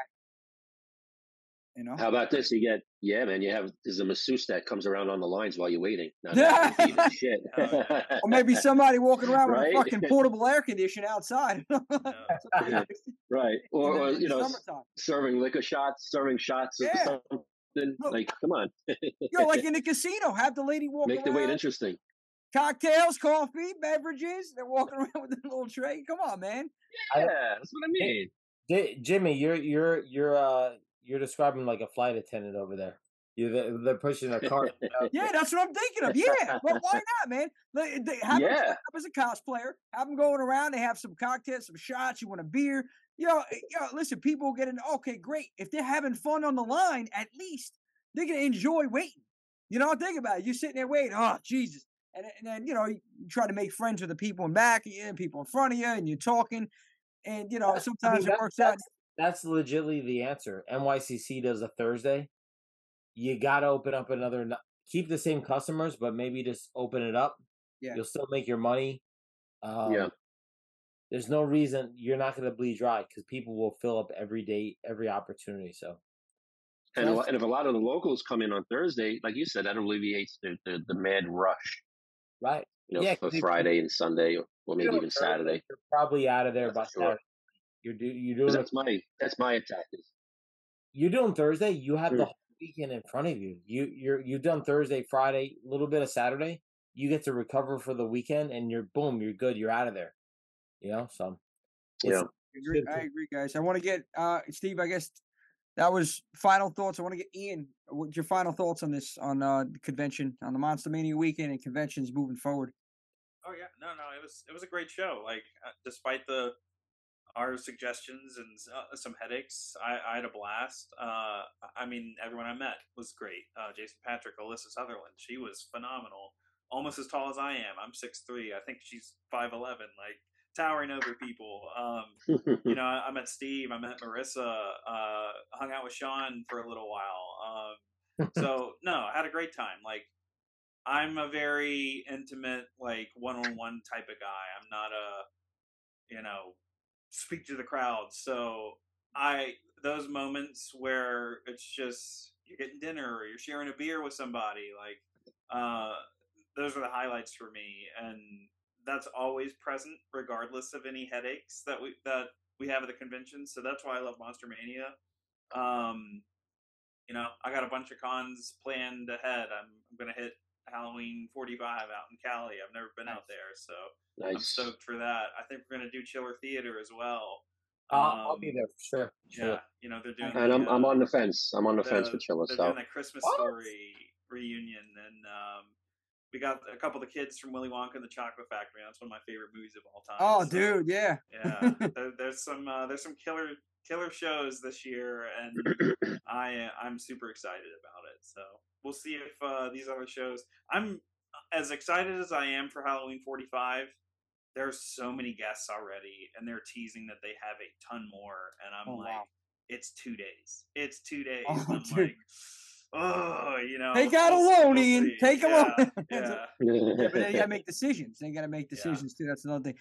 [SPEAKER 4] You know, how about this? You get yeah, man. You have there's a masseuse that comes around on the lines while you're waiting.
[SPEAKER 1] Yeah, shit. or maybe somebody walking around right? with a fucking portable air conditioner outside.
[SPEAKER 4] right, or, or you know, summertime. serving liquor shots, serving shots. Yeah. Then, Look, like, come on.
[SPEAKER 1] yo, like in the casino, have the lady walk.
[SPEAKER 4] Make the wait interesting.
[SPEAKER 1] Cocktails, coffee, beverages. They're walking around with a little tray. Come on, man.
[SPEAKER 4] Yeah, that's what I mean.
[SPEAKER 2] Hey, Jimmy, you're you're you're uh you're describing like a flight attendant over there. You they're pushing a cart.
[SPEAKER 1] yeah, that's what I'm thinking of. Yeah, well, why not, man? They, they have yeah. him up as a cosplayer. Have them going around. They have some cocktails, some shots. You want a beer? Yo, know, yo, listen, people get in. Okay, great. If they're having fun on the line, at least they're gonna enjoy waiting. You know, think about it. You're sitting there waiting. Oh, Jesus. And, and then, you know, you try to make friends with the people in back of you and people in front of you, and you're talking. And, you know, sometimes I mean, it works
[SPEAKER 2] that's, out. That's legitimately the answer. NYCC does a Thursday. You got to open up another, keep the same customers, but maybe just open it up. Yeah. You'll still make your money. Um, yeah there's no reason you're not going to bleed dry because people will fill up every day, every opportunity. So,
[SPEAKER 4] and, a, and if a lot of the locals come in on Thursday, like you said, that alleviates the, the, the mad rush.
[SPEAKER 2] Right.
[SPEAKER 4] You know, yeah, for Friday and Sunday, or, or maybe even Saturday.
[SPEAKER 2] You're probably out of there by sure. Saturday. You're, do, you're doing
[SPEAKER 4] that's my that's my attack.
[SPEAKER 2] You're doing Thursday. You have the mm. whole weekend in front of you. You you're you've done Thursday, Friday, a little bit of Saturday. you get to recover for the weekend, and you're boom, you're good, you're out of there. You know, so
[SPEAKER 4] Yeah.
[SPEAKER 1] I agree, I agree, guys. I want to get uh Steve. I guess that was final thoughts. I want to get Ian. What's your final thoughts on this on uh the convention on the Monster Mania weekend and conventions moving forward?
[SPEAKER 3] Oh yeah, no, no, it was it was a great show. Like uh, despite the our suggestions and uh, some headaches, I, I had a blast. Uh, I mean, everyone I met was great. Uh, Jason Patric, Alyssa Sutherland, she was phenomenal. Almost as tall as I am. I'm six three. I think she's five eleven. Like towering over people. Um, you know, I, I met Steve. I met Marissa. Uh, hung out with Sean for a little while. Um, so no, I had a great time. Like I'm a very intimate, like one-on-one type of guy. I'm not a, you know, speak to the crowd. So I those moments where it's just you're getting dinner or you're sharing a beer with somebody, like uh, those are the highlights for me, and that's always present regardless of any headaches that we that we have at the convention. So that's why I love Monster Mania. Um, you know, I got a bunch of cons planned ahead. I'm, I'm gonna hit Halloween 45 out in Cali. I've never been out there, so I'm
[SPEAKER 4] nice.
[SPEAKER 3] stoked for that. I think we're gonna do Chiller Theater as well.
[SPEAKER 2] I'll, I'll be
[SPEAKER 3] Um,
[SPEAKER 2] there for sure.
[SPEAKER 3] Yeah,
[SPEAKER 2] sure.
[SPEAKER 3] you know they're doing.
[SPEAKER 4] And
[SPEAKER 3] the,
[SPEAKER 4] I'm I'm
[SPEAKER 3] uh,
[SPEAKER 4] on the fence. I'm on the, fence
[SPEAKER 3] the-
[SPEAKER 4] with Chiller.
[SPEAKER 3] They're
[SPEAKER 4] So
[SPEAKER 3] doing that Christmas
[SPEAKER 2] What?
[SPEAKER 3] Story reunion, and um, we got a couple of the kids from Willy Wonka and the Chocolate Factory. That's one of my favorite movies of all time.
[SPEAKER 1] Oh,
[SPEAKER 3] so,
[SPEAKER 1] dude, yeah.
[SPEAKER 3] Yeah, there, there's some uh, there's some killer killer shows this year, and I I'm super excited about it. So we'll see if uh, these other shows. I'm as excited as I am for Halloween 45. There's so many guests already, and they're teasing that they have a ton more, and I'm
[SPEAKER 1] Oh,
[SPEAKER 3] like,
[SPEAKER 1] wow.
[SPEAKER 3] it's two days. It's two days.
[SPEAKER 1] Oh,
[SPEAKER 3] I'm
[SPEAKER 1] dude.
[SPEAKER 3] like, oh, you know.
[SPEAKER 1] Take out a
[SPEAKER 3] we'll-
[SPEAKER 1] loan,
[SPEAKER 3] we'll
[SPEAKER 1] Ian. Take a
[SPEAKER 3] yeah,
[SPEAKER 1] loan.
[SPEAKER 3] Yeah.
[SPEAKER 1] Yeah, but they gotta make decisions. They gotta make decisions too. That's another thing.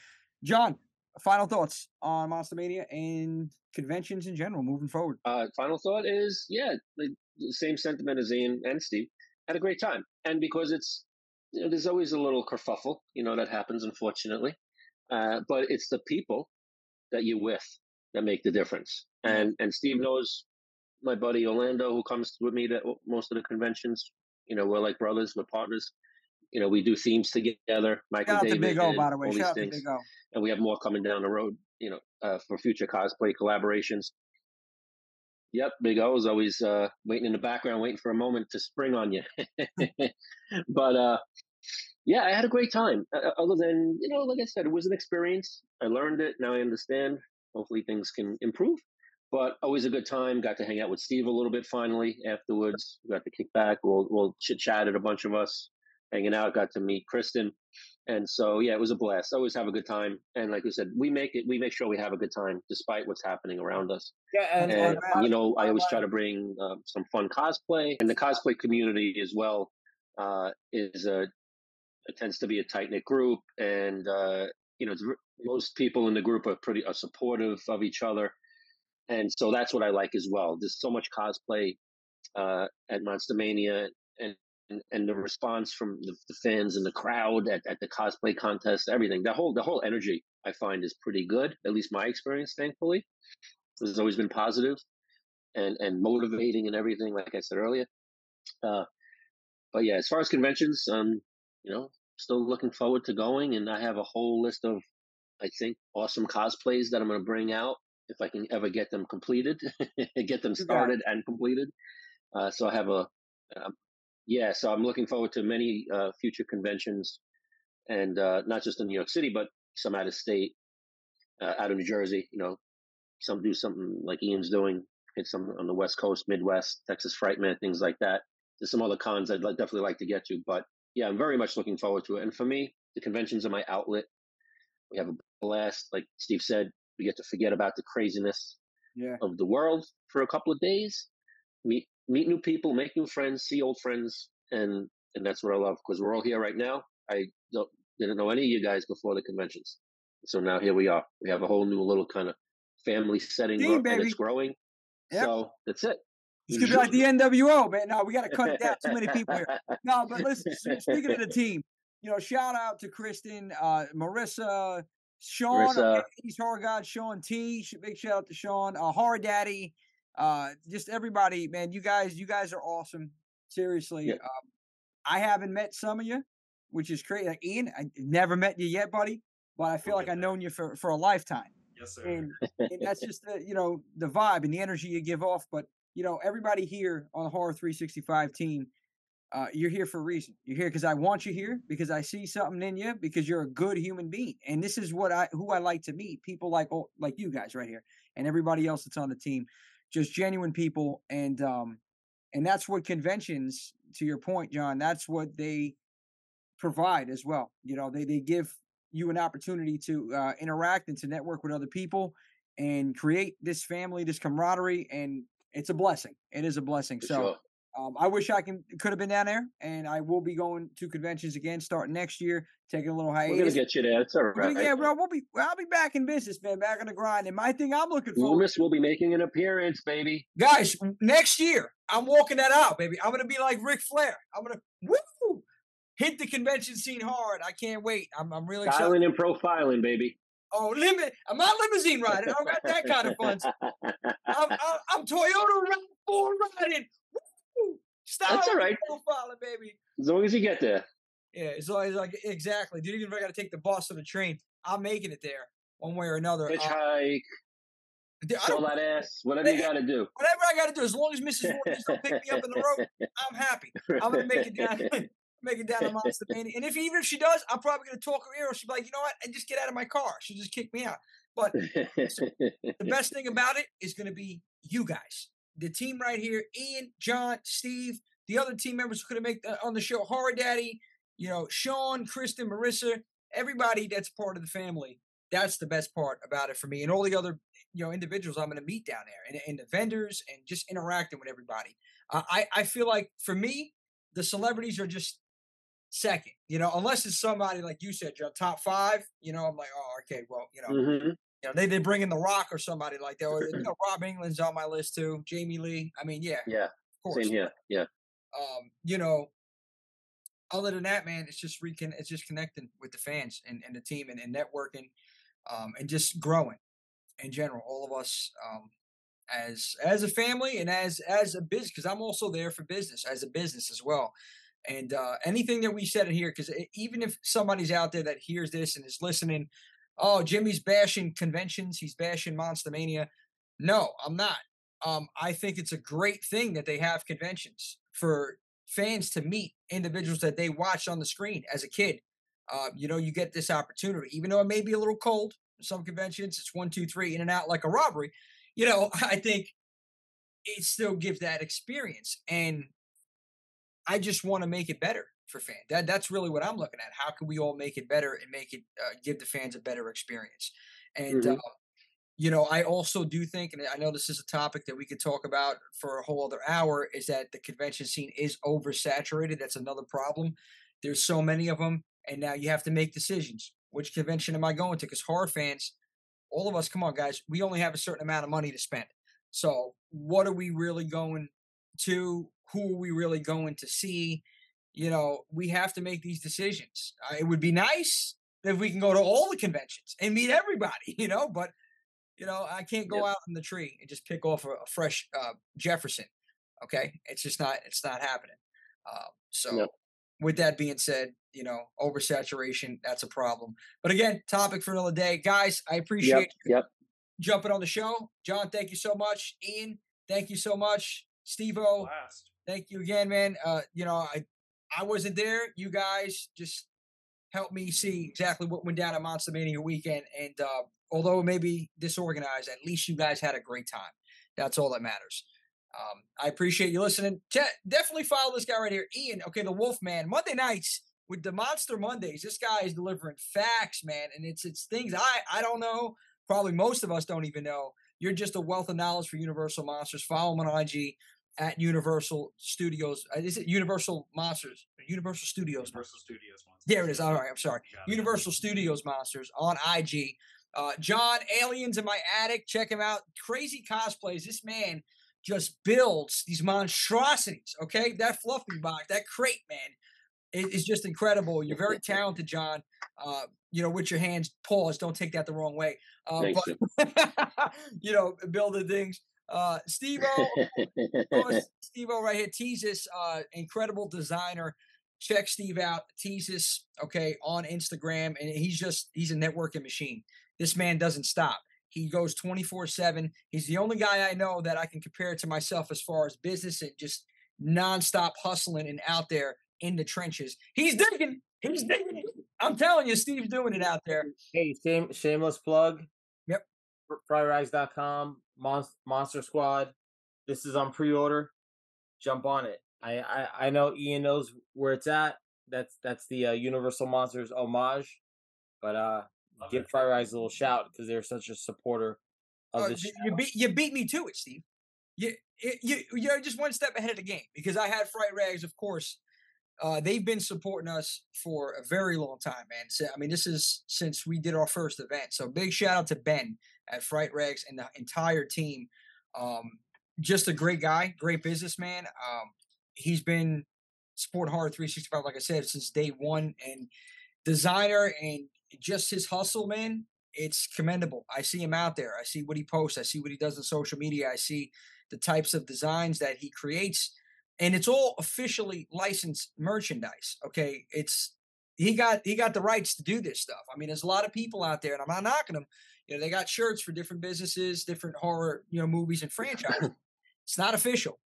[SPEAKER 1] John, final thoughts on Monster Mania and conventions in general moving forward.
[SPEAKER 4] uh, final thought is, yeah, the the same sentiment as Ian and Steve. Had a great time, and because it's you know, there's always a little kerfuffle, you know, that happens, unfortunately. Uh, but it's the people that you're with that make the difference. And and Steve knows my buddy Orlando, who comes with me to most of the conventions. You know, we're like brothers, we're partners. You know, we do themes together. Michael
[SPEAKER 1] Shout out to
[SPEAKER 4] David,
[SPEAKER 1] Big O,
[SPEAKER 4] and
[SPEAKER 1] by the way. Shout out to
[SPEAKER 4] things
[SPEAKER 1] Big O.
[SPEAKER 4] and we have more coming down the road, you know, uh, for future cosplay collaborations. Yep, Big O is always uh, waiting in the background, waiting for a moment to spring on you. but uh, yeah, I had a great time. Uh, other than you know, like I said, it was an experience. I learned it. Now I understand. Hopefully, things can improve. But always a good time. Got to hang out with Steve a little bit finally afterwards. Got to kick back. We'll we'll chit chatted a bunch of us hanging out. Got to meet Kristen. And so, yeah, it was a blast. Always have a good time. And like we said, we make it, we make sure we have a good time despite what's happening around us.
[SPEAKER 2] Yeah, and,
[SPEAKER 4] And, you know, I always try to bring um, some fun cosplay. And the cosplay community as well uh, is a, it tends to be a tight knit group. And, uh, you know, most people in the group are pretty are supportive of each other. And so that's what I like as well. There's so much cosplay uh, at Monster Mania. And and, and the response from the, the fans and the crowd at, at the cosplay contest, everything, the whole the whole energy I find is pretty good. At least my experience, thankfully, has always been positive and and motivating and everything. Like I said earlier, uh, but yeah, as far as conventions, um, you know, still looking forward to going, and I have a whole list of, I think, awesome cosplays that I'm going to bring out if I can ever get them completed, get them
[SPEAKER 1] You got it.
[SPEAKER 4] started and completed. Uh, so I have a, um, yeah, so I'm looking forward to many uh, future conventions, and uh, not just in New York City, but some out of state, uh, out of New Jersey. You know, some do something like Ian's doing, hit some on the West Coast, Midwest, Texas Frightmare, things like that. There's some other cons I'd definitely like to get to, but yeah, I'm very much looking forward to it. And for me, the conventions are my outlet. We have a blast, like Steve said. We get to forget about the craziness
[SPEAKER 1] Yeah.
[SPEAKER 4] of the world for a couple of days, meet meet new people, make new friends, see old friends, and and that's what I love because we're all here right now. I don't, didn't know any of you guys before the conventions, so now here we are. We have a whole new little kind of family setting, gro- and
[SPEAKER 1] baby.
[SPEAKER 4] it's growing.
[SPEAKER 1] Yep.
[SPEAKER 4] So that's it.
[SPEAKER 1] It's gonna be like the NWO, man. No, we gotta cut it down. Too many people here. No, but listen, speaking of the team, you know, shout out to Kristen, uh, Marissa, Sean,
[SPEAKER 4] Marissa.
[SPEAKER 1] he's horror god, Sean T. Big shout out to Sean, uh, horror daddy, uh, just everybody, man. You guys, you guys are awesome. Seriously,
[SPEAKER 4] Yeah.
[SPEAKER 1] um, I haven't met some of you, which is crazy. Like Ian, I never met you yet, buddy, but I feel like I've known you for for a lifetime
[SPEAKER 3] Yes, sir.
[SPEAKER 1] and, and that's just the you know the vibe and the energy you give off. But you know everybody here on the Horror 365 team, uh, you're here for a reason. You're here because I want you here because I see something in you because you're a good human being, and this is what I who I like to meet people like oh, like you guys right here and everybody else that's on the team, just genuine people and um and that's what conventions to your point, John. That's what they provide as well. You know, they they give you an opportunity to uh, interact and to network with other people and create this family, this camaraderie, and it's a blessing. It is a blessing.
[SPEAKER 4] For
[SPEAKER 1] so
[SPEAKER 4] sure.
[SPEAKER 1] Um, I wish I can could have been down there, and I will be going to conventions again starting next year, taking a little hiatus.
[SPEAKER 4] We're gonna get you there. It's all right.
[SPEAKER 1] Yeah, bro, we'll be I'll be back in business, man, back on the grind. And my thing I'm looking for.
[SPEAKER 4] Loomis will be making an appearance, baby.
[SPEAKER 1] guys, next year, I'm walking that out, baby. I'm gonna be like Ric Flair. I'm gonna woo hit the convention scene hard. I can't wait. I'm I'm really excited.
[SPEAKER 4] Styling and profiling, baby.
[SPEAKER 1] Oh, limit! I'm not limousine riding. I don't got that kind of funds. I'm, I'm, I'm Toyota Rav4 riding. Woo! Style
[SPEAKER 4] That's all right.
[SPEAKER 1] profiling, baby.
[SPEAKER 4] as long as you get there.
[SPEAKER 1] Yeah, it's always like exactly. Dude, even if I got to take the bus or the train, I'm making it there one way or another. Uh,
[SPEAKER 4] Hitchhike,
[SPEAKER 1] dude,
[SPEAKER 4] sell that ass, whatever you got to do.
[SPEAKER 1] whatever I got to do, as long as Mrs. Just don't pick me up in the road, I'm happy. I'm gonna make it down, make it down to Monster Mania. And if even if she does, I'm probably gonna talk her ear. off. She'll be like, you know what? And just get out of my car. She'll just kick me out. But the best thing about it is gonna be you guys, the team right here, Ian, John, Steve, the other team members who could have made the, on the show, Horror Daddy, you know, Sean, Kristen, Marissa, everybody that's part of the family. That's the best part about it for me, and all the other you know individuals I'm going to meet down there, and, and the vendors, and just interacting with everybody. Uh, I I feel like for me, the celebrities are just second. You know, unless it's somebody like you said, John, top five. You know, I'm like, oh, okay, well, you know,
[SPEAKER 4] Mhm.
[SPEAKER 1] You know, they they bring in the Rock or somebody like that. Or you know, Rob Englund's on my list too. Jamie Lee. I mean, yeah,
[SPEAKER 4] Yeah,
[SPEAKER 1] of course.
[SPEAKER 4] same here. Yeah.
[SPEAKER 1] Um, you know, other than that, man, it's just recon it's just connecting with the fans and, and the team and, and networking, um, and just growing in general. All of us, um, as as a family and as as a business, because I'm also there for business as a business as well. And uh, anything that we said in here, because even if somebody's out there that hears this and is listening, oh, Jimmy's bashing conventions, he's bashing Monster Mania. No, I'm not. Um, I think it's a great thing that they have conventions for fans to meet individuals that they watched on the screen as a kid. Uh, you know, you get this opportunity, even though it may be a little cold. Some conventions, it's one, two, three, in and out like a robbery. You know, I think it still gives that experience, and I just want to make it better for fans. That that's really what I'm looking at. How can we all make it better and make it uh, give the fans a better experience? And
[SPEAKER 4] Mhm.
[SPEAKER 1] uh, you know, I also do think, and I know this is a topic that we could talk about for a whole other hour, is that the convention scene is oversaturated. That's another problem. There's so many of them, and now you have to make decisions. Which convention am I going to? Because horror fans, all of us, come on, guys, we only have a certain amount of money to spend. So, what are we really going to? Who are we really going to see? You know, we have to make these decisions. Uh, it would be nice if we can go to all the conventions and meet everybody, you know, but you know, I can't go
[SPEAKER 4] Yep.
[SPEAKER 1] out in the tree and just pick off a, a fresh uh, Jefferson. Okay, it's just not. It's not happening. Um, so,
[SPEAKER 4] Yep.
[SPEAKER 1] with that being said, you know, oversaturation that's a problem. But again, topic for another day, guys. I appreciate
[SPEAKER 4] Yep.
[SPEAKER 1] you
[SPEAKER 4] Yep.
[SPEAKER 1] jumping on the show. John, thank you so much. Ian, thank you so much. Steve-O, thank you again, man. Uh, you know, I I wasn't there. You guys just helped me see exactly what went down at Monster Mania weekend. And uh, although it may be disorganized, at least you guys had a great time. That's all that matters. Um, I appreciate you listening. Te- definitely follow this guy right here, Ian. Okay, the Wolf Man. Monday nights with the Monster Mondays. This guy is delivering facts, man, and it's it's things I I don't know. Probably most of us don't even know. You're just a wealth of knowledge for Universal Monsters. Follow him on IG at Universal Studios. Uh, Is it Universal Monsters? Universal Studios.
[SPEAKER 3] Universal Studios ones.
[SPEAKER 1] There it is. All right, I'm sorry. Universal Studios Monsters on IG. Uh, John, Aliens in My Attic. Check him out. Crazy cosplays. This man just builds these monstrosities. Okay, that fluffy box, that crate, man, it is just incredible. You're very talented, John. Uh, you know, with your hands, pause. Don't take that the wrong way. Uh,
[SPEAKER 4] Thanks,
[SPEAKER 1] but you know, building things. Uh, Steve O, Steve O right here, Teezus uh, incredible designer. check Steve out, Teezus, okay, on Instagram, and he's just he's a networking machine. This man doesn't stop. He goes 24 7. He's the only guy I know that I can compare to myself as far as business and just nonstop hustling and out there in the trenches. He's digging. He's digging. I'm telling you, Steve's doing it out there.
[SPEAKER 2] Hey, shame, shameless plug. Frightrags.com, Monster, Monster Squad. This is on pre-order. Jump on it. I, I I know Ian knows where it's at. That's that's the uh, Universal Monsters homage. But uh, Love give Fry a little shout because they're such a supporter of uh, this.
[SPEAKER 1] You beat you beat me to it, Steve. You you you're just one step ahead of the game because I had Fright Rags, of course. Uh, they've been supporting us for a very long time, man. So, I mean, this is since we did our first event. So big shout out to Ben at Fright Rags and the entire team. Um, just a great guy, great businessman. Um, he's been Sport Hard 365, like I said, since day one, and designer and just his hustle, man, it's commendable. I see him out there. I see what he posts. I see what he does on social media. I see the types of designs that he creates, and it's all officially licensed merchandise. Okay, it's he got he got the rights to do this stuff. I mean, there's a lot of people out there, and I'm not knocking them. You know, they got shirts for different businesses, different horror, you know, movies and franchises. it's not official.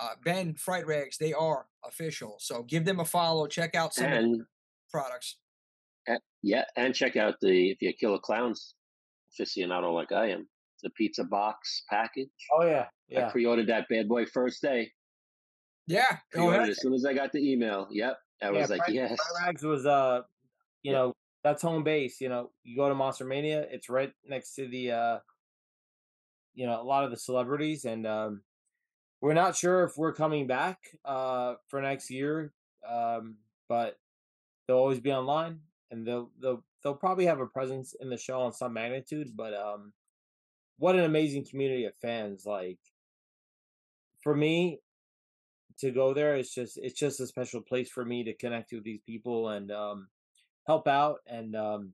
[SPEAKER 1] Uh, ben Fright Rags, they are official. So give them a follow. Check out some and, products.
[SPEAKER 4] Yeah, and check out the if you're Killer Clowns aficionado like I am, the pizza box package.
[SPEAKER 2] Oh yeah, yeah.
[SPEAKER 4] I pre-ordered that bad boy first day.
[SPEAKER 1] Yeah,
[SPEAKER 4] pre-ordered as soon as I got the email. Yep, I yeah, was like, Fry, yes.
[SPEAKER 2] Fright Rags was uh, you yep. know, that's home base. You know, you go to Monster Mania, it's right next to the uh, you know, a lot of the celebrities, and um, we're not sure if we're coming back uh for next year, um, but they'll always be online and they'll they'll they'll probably have a presence in the show on some magnitude. But um, what an amazing community of fans! Like for me to go there, it's just it's just a special place for me to connect with these people and um, help out and um,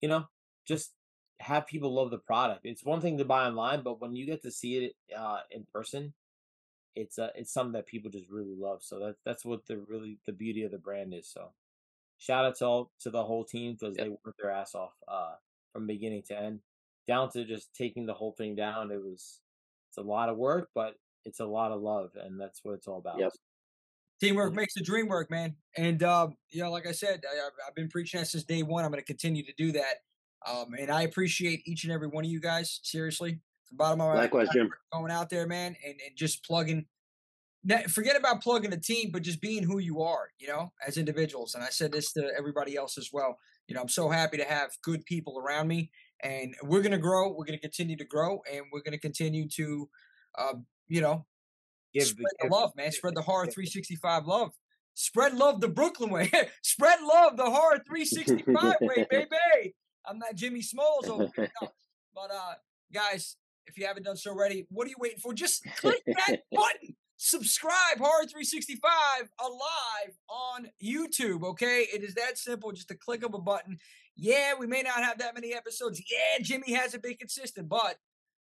[SPEAKER 2] you know just have people love the product. It's one thing to buy online, but when you get to see it uh, in person, it's uh, it's something that people just really love. So that's that's what the really the beauty of the brand is. So shout out to all, to the whole team because yep. they worked their ass off uh, from beginning to end, down to just taking the whole thing down. It was it's a lot of work, but it's a lot of love, and that's what it's all about.
[SPEAKER 4] Yep.
[SPEAKER 1] Teamwork makes the dream work, man. And uh, you know, like I said, I, have been preaching that since day one. I'm going to continue to do that. Um, and I appreciate each and every one of you guys. Seriously, from bottom of my
[SPEAKER 4] likewise, Jim,
[SPEAKER 1] going out there, man, and, and just plugging forget about plugging the team, but just being who you are, you know, as individuals. And I said this to everybody else as well. You know, I'm so happy to have good people around me, and we're going to grow. We're going to continue to grow, and we're going to continue to, uh, you know, give, spread give, the love, man. Spread the horror 365 love. Spread love the Brooklyn way. spread love the horror 365 way, baby. I'm not Jimmy Smalls over here, no. but uh, guys, if you haven't done so already, what are you waiting for? Just click that button subscribe Horror 365 alive on YouTube. Okay, it is that simple. Just a click of a button. Yeah, we may not have that many episodes. Yeah, Jimmy hasn't been consistent, but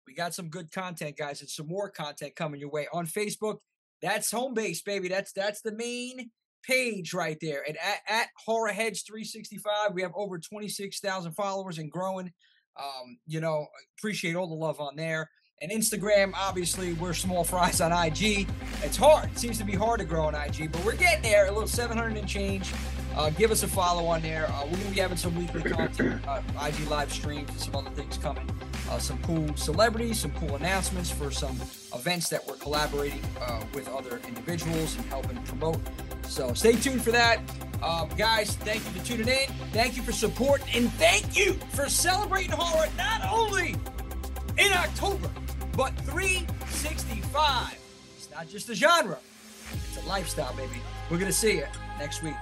[SPEAKER 1] we got some good content, guys, and some more content coming your way on Facebook. That's home base, baby. That's that's the main page right there. And at, at Horror Heads 365, we have over 26,000 followers and growing. Um, you know, appreciate all the love on there. And Instagram, obviously, we're small fries on IG. It's hard. It seems to be hard to grow on IG, but we're getting there. A little 700 and change. Uh, give us a follow on there. Uh, we're going to be having some weekly content, uh, IG live streams, and some other things coming. Uh, some cool celebrities, some cool announcements for some events that we're collaborating uh, with other individuals and helping promote. So stay tuned for that. Um, guys, thank you for tuning in. Thank you for support, and thank you for celebrating horror not only in October, but 365. It's not just a genre, it's a lifestyle, baby. We're going to see you next week.